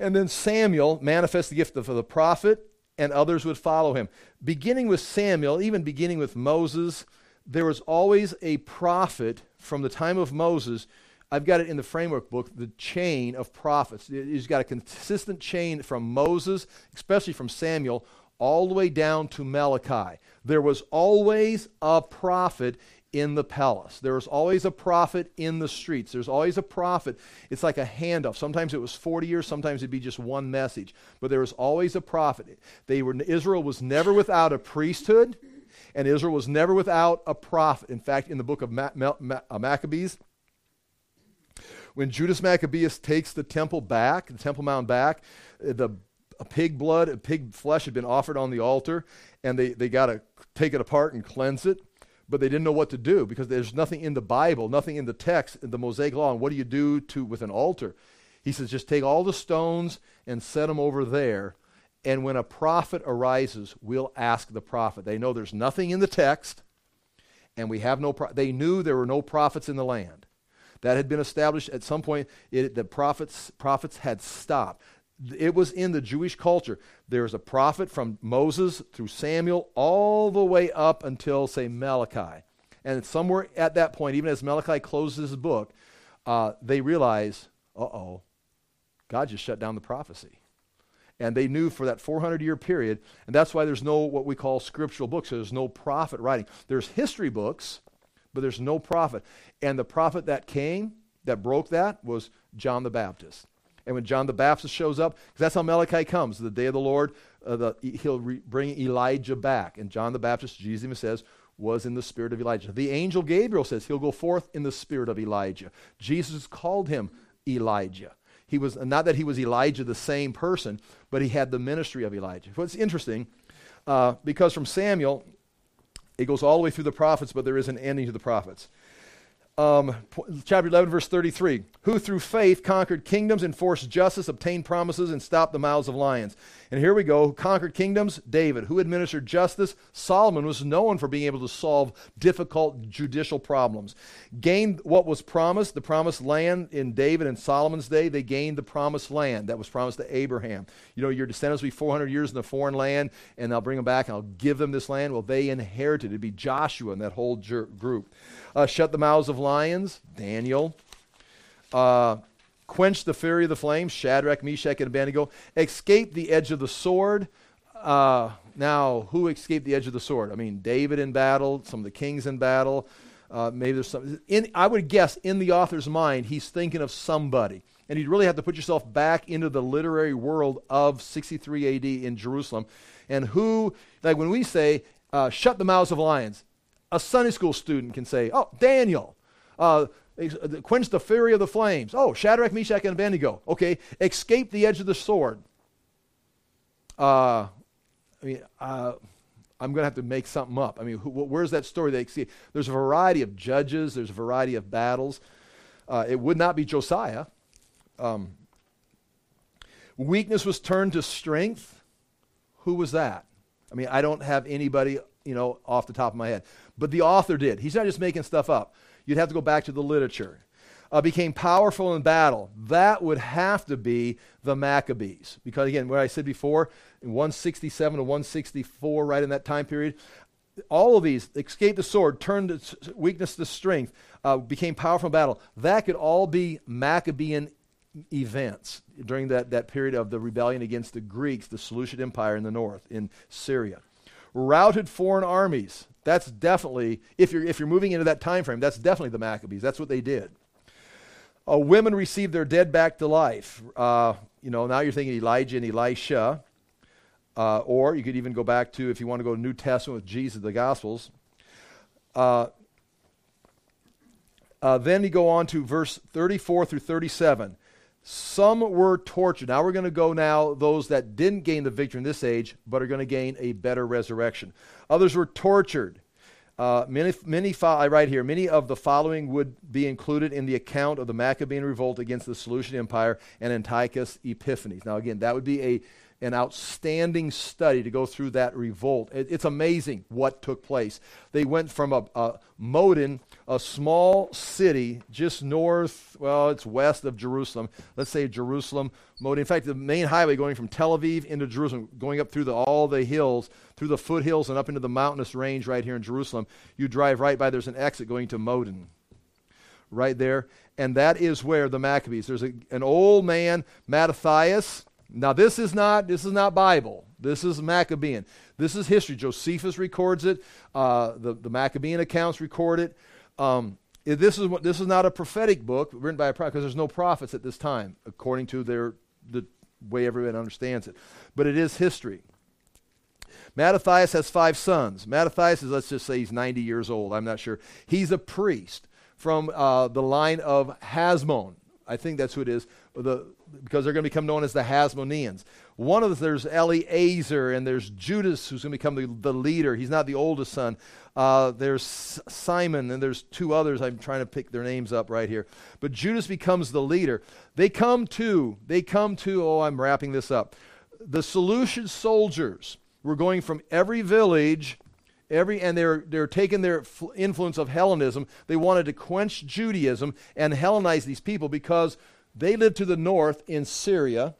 And then Samuel manifests the gift of the prophet, and others would follow him. Beginning with Samuel, even beginning with Moses, there was always a prophet from the time of Moses. I've got it in the framework book, the chain of prophets. He's got a consistent chain from Moses, especially from Samuel, all the way down to Malachi. There was always a prophet in the palace. There was always a prophet in the streets. There's always a prophet. It's like a handoff. Sometimes it was 40 years, sometimes it'd be just one message. But there was always a prophet. They were Israel was never without a priesthood and Israel was never without a prophet. In fact, in the book of uh, Maccabees, when Judas Maccabeus takes the temple back, the Temple Mount back, uh, the pig blood, a pig flesh had been offered on the altar, and they, they got to take it apart and cleanse it. But they didn't know what to do because there's nothing in the Bible, nothing in the text, in the Mosaic Law. And what do you do to with an altar? He says, just take all the stones and set them over there and when a prophet arises, we'll ask the prophet. They know there's nothing in the text, and we have no. Pro- they knew there were no prophets in the land. That had been established at some point. It, the prophets prophets had stopped. It was in the Jewish culture. There's a prophet from Moses through Samuel all the way up until say Malachi, and somewhere at that point, even as Malachi closes his book, uh, they realize, uh oh, God just shut down the prophecy and they knew for that 400 year period and that's why there's no what we call scriptural books there's no prophet writing. There's history books but there's no prophet. And the prophet that came that broke that was john the baptist. And when john the baptist shows up because that's how malachi comes the day of the lord uh, the, he'll re- bring elijah back. And john the baptist jesus even says was in the spirit of elijah. The angel gabriel says he'll go forth in the spirit of elijah. Jesus called him elijah he was not that he was Elijah, the same person, but he had the ministry of Elijah. What's interesting, uh, because from Samuel, it goes all the way through the prophets, but there is an ending to the prophets um, chapter 11, verse 33, who through faith conquered kingdoms, enforced justice, obtained promises, and stopped the mouths of lions. And here we go. Who conquered kingdoms? David. Who administered justice? Solomon was known for being able to solve difficult judicial problems. Gained what was promised, the promised land in David and Solomon's day. They gained the promised land that was promised to Abraham. You know, your descendants will be 400 years in the foreign land, and I'll bring them back and I'll give them this land. Well, they inherited. It'd be Joshua and that whole group uh, shut the mouths of lions, Daniel, uh, quench the fury of the flames, Shadrach, Meshach, and Abednego, escape the edge of the sword. Uh, now, who escaped the edge of the sword? I mean, David in battle, some of the kings in battle. Uh, maybe there's some. In, I would guess in the author's mind, he's thinking of somebody. And you'd really have to put yourself back into the literary world of 63 AD in Jerusalem. And who, like when we say, uh, shut the mouths of lions, a Sunday school student can say, oh, Daniel. Uh, quench the fury of the flames. Oh, Shadrach, Meshach, and Abednego. Okay, escape the edge of the sword. Uh, I mean, uh, I'm going to have to make something up. I mean, where's that story they see? There's a variety of judges. There's a variety of battles. Uh, it would not be Josiah. Um, Weakness was turned to strength. Who was that? I mean, I don't have anybody, you know, off the top of my head. But the author did. He's not just making stuff up. You'd have to go back to the literature. Uh, became powerful in battle. That would have to be the Maccabees. Because, again, what I said before, in 167 to 164, right in that time period, all of these escaped the sword, turned weakness to strength, uh, became powerful in battle. That could all be Maccabean events during that, that period of the rebellion against the Greeks, the Seleucid Empire in the north, in Syria. Routed foreign armies. That's definitely, if you're, if you're moving into that time frame, that's definitely the Maccabees. That's what they did. Uh, women received their dead back to life. Uh, you know, now you're thinking Elijah and Elisha. Uh, or you could even go back to, if you want to go to New Testament with Jesus, the Gospels. Uh, uh, then you go on to verse 34 through 37. Some were tortured. Now we're going to go now those that didn't gain the victory in this age, but are going to gain a better resurrection. Others were tortured. Uh, many, many I write here, many of the following would be included in the account of the Maccabean revolt against the Seleucid Empire and Antiochus Epiphanes. Now, again, that would be a an outstanding study to go through that revolt. It, it's amazing what took place. They went from a, a Modin, a small city just north, well, it's west of Jerusalem. Let's say Jerusalem, Modin. In fact, the main highway going from Tel Aviv into Jerusalem, going up through the, all the hills, through the foothills and up into the mountainous range right here in Jerusalem, you drive right by, there's an exit going to Modin right there. And that is where the Maccabees, there's a, an old man, Mattathias, now this is not this is not Bible. This is Maccabean. This is history. Josephus records it. Uh, the the Maccabean accounts record it. Um, this is what this is not a prophetic book written by a prophet because there's no prophets at this time, according to their the way everyone understands it. But it is history. Mattathias has five sons. Mattathias is, let's just say he's 90 years old. I'm not sure. He's a priest from uh, the line of Hasmon. I think that's who it is. The, because they're going to become known as the Hasmoneans. One of the, there's Eleazar, and there's Judas, who's going to become the, the leader. He's not the oldest son. Uh, there's Simon, and there's two others. I'm trying to pick their names up right here. But Judas becomes the leader. They come to, they come to, oh, I'm wrapping this up. The Seleucid soldiers were going from every village every and they're they're taking their influence of Hellenism. They wanted to quench Judaism and Hellenize these people because they lived to the north in Syria.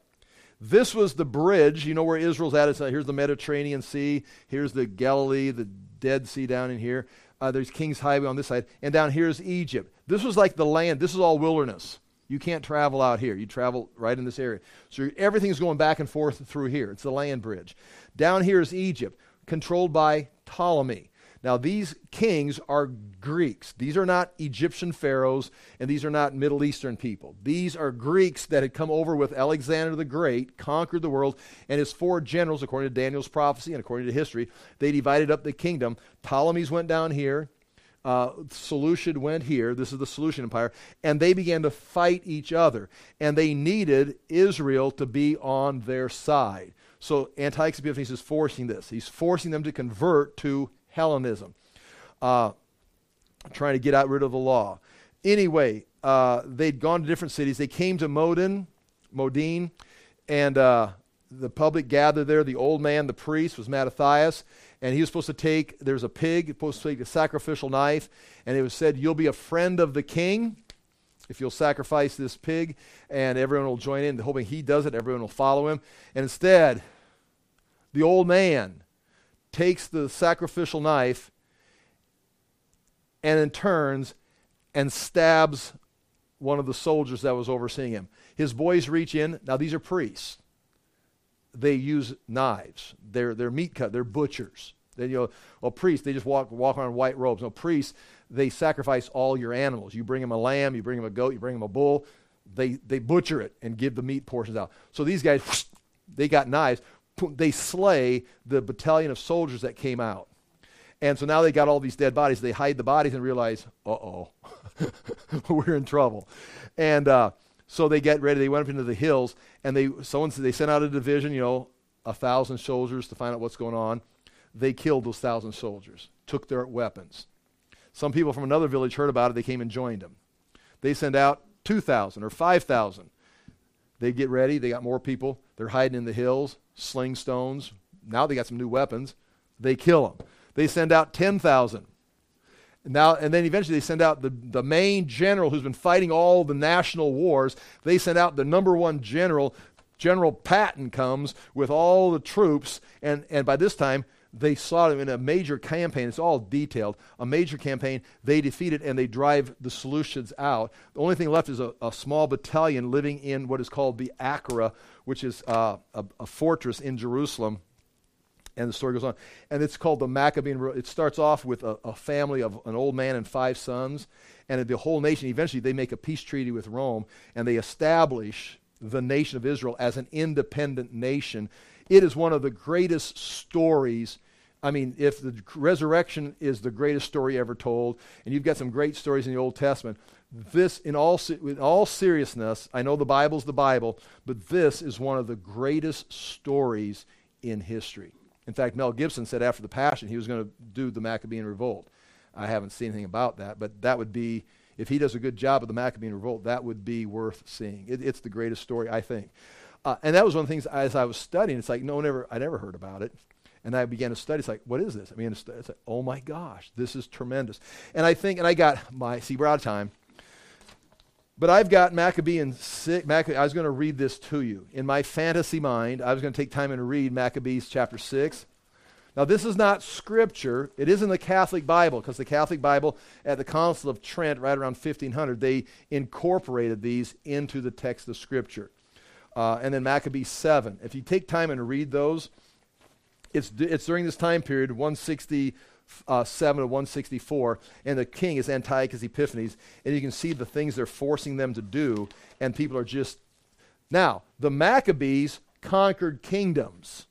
This was the bridge. You know where Israel's at? It's, uh, here's the Mediterranean Sea. Here's the Galilee, the Dead Sea down in here. Uh, there's King's Highway on this side. And down here is Egypt. This was like the land. This is all wilderness. You can't travel out here. You travel right in this area. So everything's going back and forth through here. It's the land bridge. Down here is Egypt, controlled by Ptolemy. Now, these kings are Greeks. These are not Egyptian pharaohs, and these are not Middle Eastern people. These are Greeks that had come over with Alexander the Great, conquered the world, and his four generals, according to Daniel's prophecy and according to history, they divided up the kingdom. Ptolemies went down here. Uh, Seleucid went here. This is the Seleucid Empire. And they began to fight each other. And they needed Israel to be on their side. So Antiochus Epiphanes is forcing this. He's forcing them to convert to Hellenism, uh, trying to get out rid of the law. Anyway, uh, they'd gone to different cities. They came to Modin, Modin, and uh, the public gathered there. The old man, the priest, was Mattathias, and he was supposed to take, there's a pig, supposed to take a sacrificial knife, and it was said, You'll be a friend of the king if you'll sacrifice this pig, and everyone will join in, hoping he does it, everyone will follow him. And instead, the old man takes the sacrificial knife and then turns and stabs one of the soldiers that was overseeing him. His boys reach in. Now, these are priests. They use knives. They're, they're meat cut. They're butchers. Then you know, well, priests, they just walk, walk on white robes. No, priests, they sacrifice all your animals. You bring them a lamb, you bring them a goat, you bring them a bull. They, they butcher it and give the meat portions out. So these guys, they got knives they slay the battalion of soldiers that came out. And so now they got all these dead bodies. They hide the bodies and realize, uh oh, we're in trouble. And uh, so they get ready. They went up into the hills, and they someone they sent out a division, you know, a thousand soldiers to find out what's going on. They killed those thousand soldiers, took their weapons. Some people from another village heard about it. They came and joined them. They sent out two thousand or five thousand They get ready. They got more people. They're hiding in the hills, sling stones. Now they got some new weapons. They kill them. They send out 10,000. Now, and then eventually they send out the, the main general who's been fighting all the national wars. They send out the number one general. General Patton comes with all the troops, and, and by this time, they saw them in a major campaign. It's all detailed. A major campaign. They defeat it and they drive the Seleucids out. The only thing left is a, a small battalion living in what is called the Acra, which is uh, a, a fortress in Jerusalem and the story goes on. And it's called the Maccabean. It starts off with a, a, family of an old man and five sons, and the whole nation. Eventually, they make a peace treaty with Rome, and they establish the nation of Israel as an independent nation. It is one of the greatest stories. I mean, if the resurrection is the greatest story ever told, and you've got some great stories in the Old Testament, this, in all, in all seriousness, I know the Bible's the Bible, but this is one of the greatest stories in history. In fact, Mel Gibson said after the Passion he was going to do the Maccabean Revolt. I haven't seen anything about that, but that would be, if he does a good job of the Maccabean Revolt, that would be worth seeing. It, it's the greatest story, I think. Uh, and that was one of the things as I was studying, it's like, no one ever, I never heard about it. And I began to study. It's like, what is this? I mean, it's, it's like, oh my gosh, this is tremendous. And I think, and I got my, see, we're out of time. But I've got Maccabean six. Maccabe, I was going to read this to you. In my fantasy mind, I was going to take time and read Maccabees chapter 6. Now, this is not scripture. It is in the Catholic Bible, because the Catholic Bible at the Council of Trent, right around 1500, they incorporated these into the text of scripture. Uh, and then Maccabees 7. If you take time and read those, it's, it's during this time period, 160 uh, 7 to 164, and the king is Antiochus Epiphanes, and you can see the things they're forcing them to do, and people are just. Now, the Maccabees conquered kingdoms,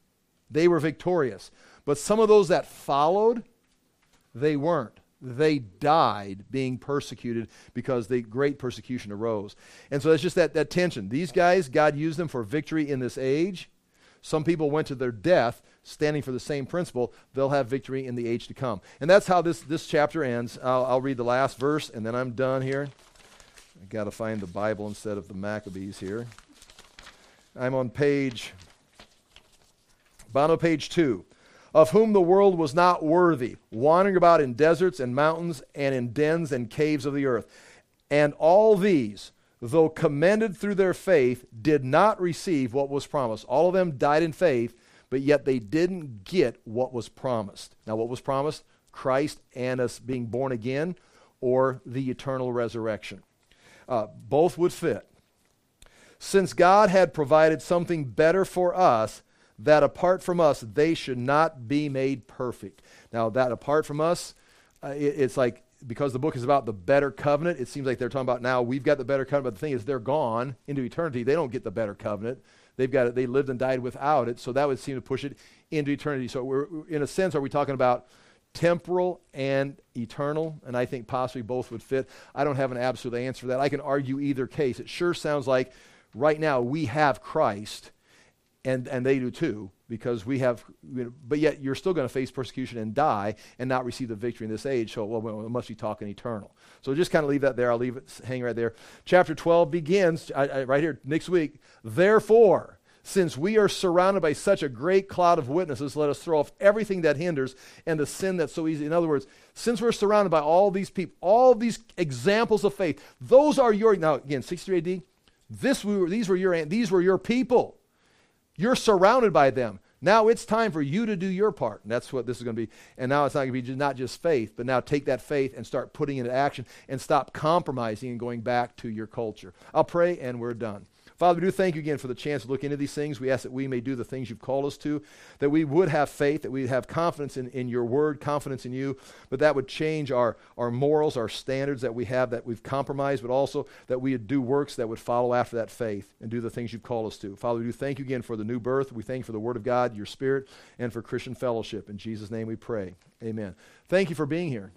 they were victorious. But some of those that followed, they weren't. They died being persecuted because the great persecution arose. And so it's just that, that tension. These guys, God used them for victory in this age. Some people went to their death standing for the same principle, they'll have victory in the age to come. And that's how this, this chapter ends. I'll, I'll read the last verse and then I'm done here. i got to find the Bible instead of the Maccabees here. I'm on page, bottom page two. Of whom the world was not worthy, wandering about in deserts and mountains and in dens and caves of the earth. And all these, though commended through their faith, did not receive what was promised. All of them died in faith, but yet they didn't get what was promised. Now, what was promised? Christ and us being born again or the eternal resurrection. Uh, both would fit. Since God had provided something better for us, that apart from us, they should not be made perfect. Now, that apart from us, uh, it, it's like because the book is about the better covenant, it seems like they're talking about now we've got the better covenant, but the thing is they're gone into eternity. They don't get the better covenant. They've got it. They lived and died without it. So that would seem to push it into eternity. So we're, in a sense, are we talking about temporal and eternal? And I think possibly both would fit. I don't have an absolute answer for that. I can argue either case. It sure sounds like right now we have Christ, and, and they do too because we have, you know, but yet you're still going to face persecution and die and not receive the victory in this age. So, well, we must be talking eternal. So just kind of leave that there. I'll leave it hanging right there. Chapter 12 begins I, I, right here next week. Therefore, since we are surrounded by such a great cloud of witnesses, let us throw off everything that hinders and the sin that's so easy. In other words, since we're surrounded by all these people, all these examples of faith, those are your, now again, 63 AD, this, we were, these, were your, these were your people. You're surrounded by them. Now it's time for you to do your part. And that's what this is going to be. And now it's not going to be just not just faith, but now take that faith and start putting it into action and stop compromising and going back to your culture. I'll pray and we're done. Father, we do thank you again for the chance to look into these things. We ask that we may do the things you've called us to, that we would have faith, that we have confidence in, in your word, confidence in you, but that would change our, our morals, our standards that we have that we've compromised, but also that we would do works that would follow after that faith and do the things you've called us to. Father, we do thank you again for the new birth. We thank you for the word of God, your spirit, and for Christian fellowship. In Jesus' name we pray. Amen. Thank you for being here.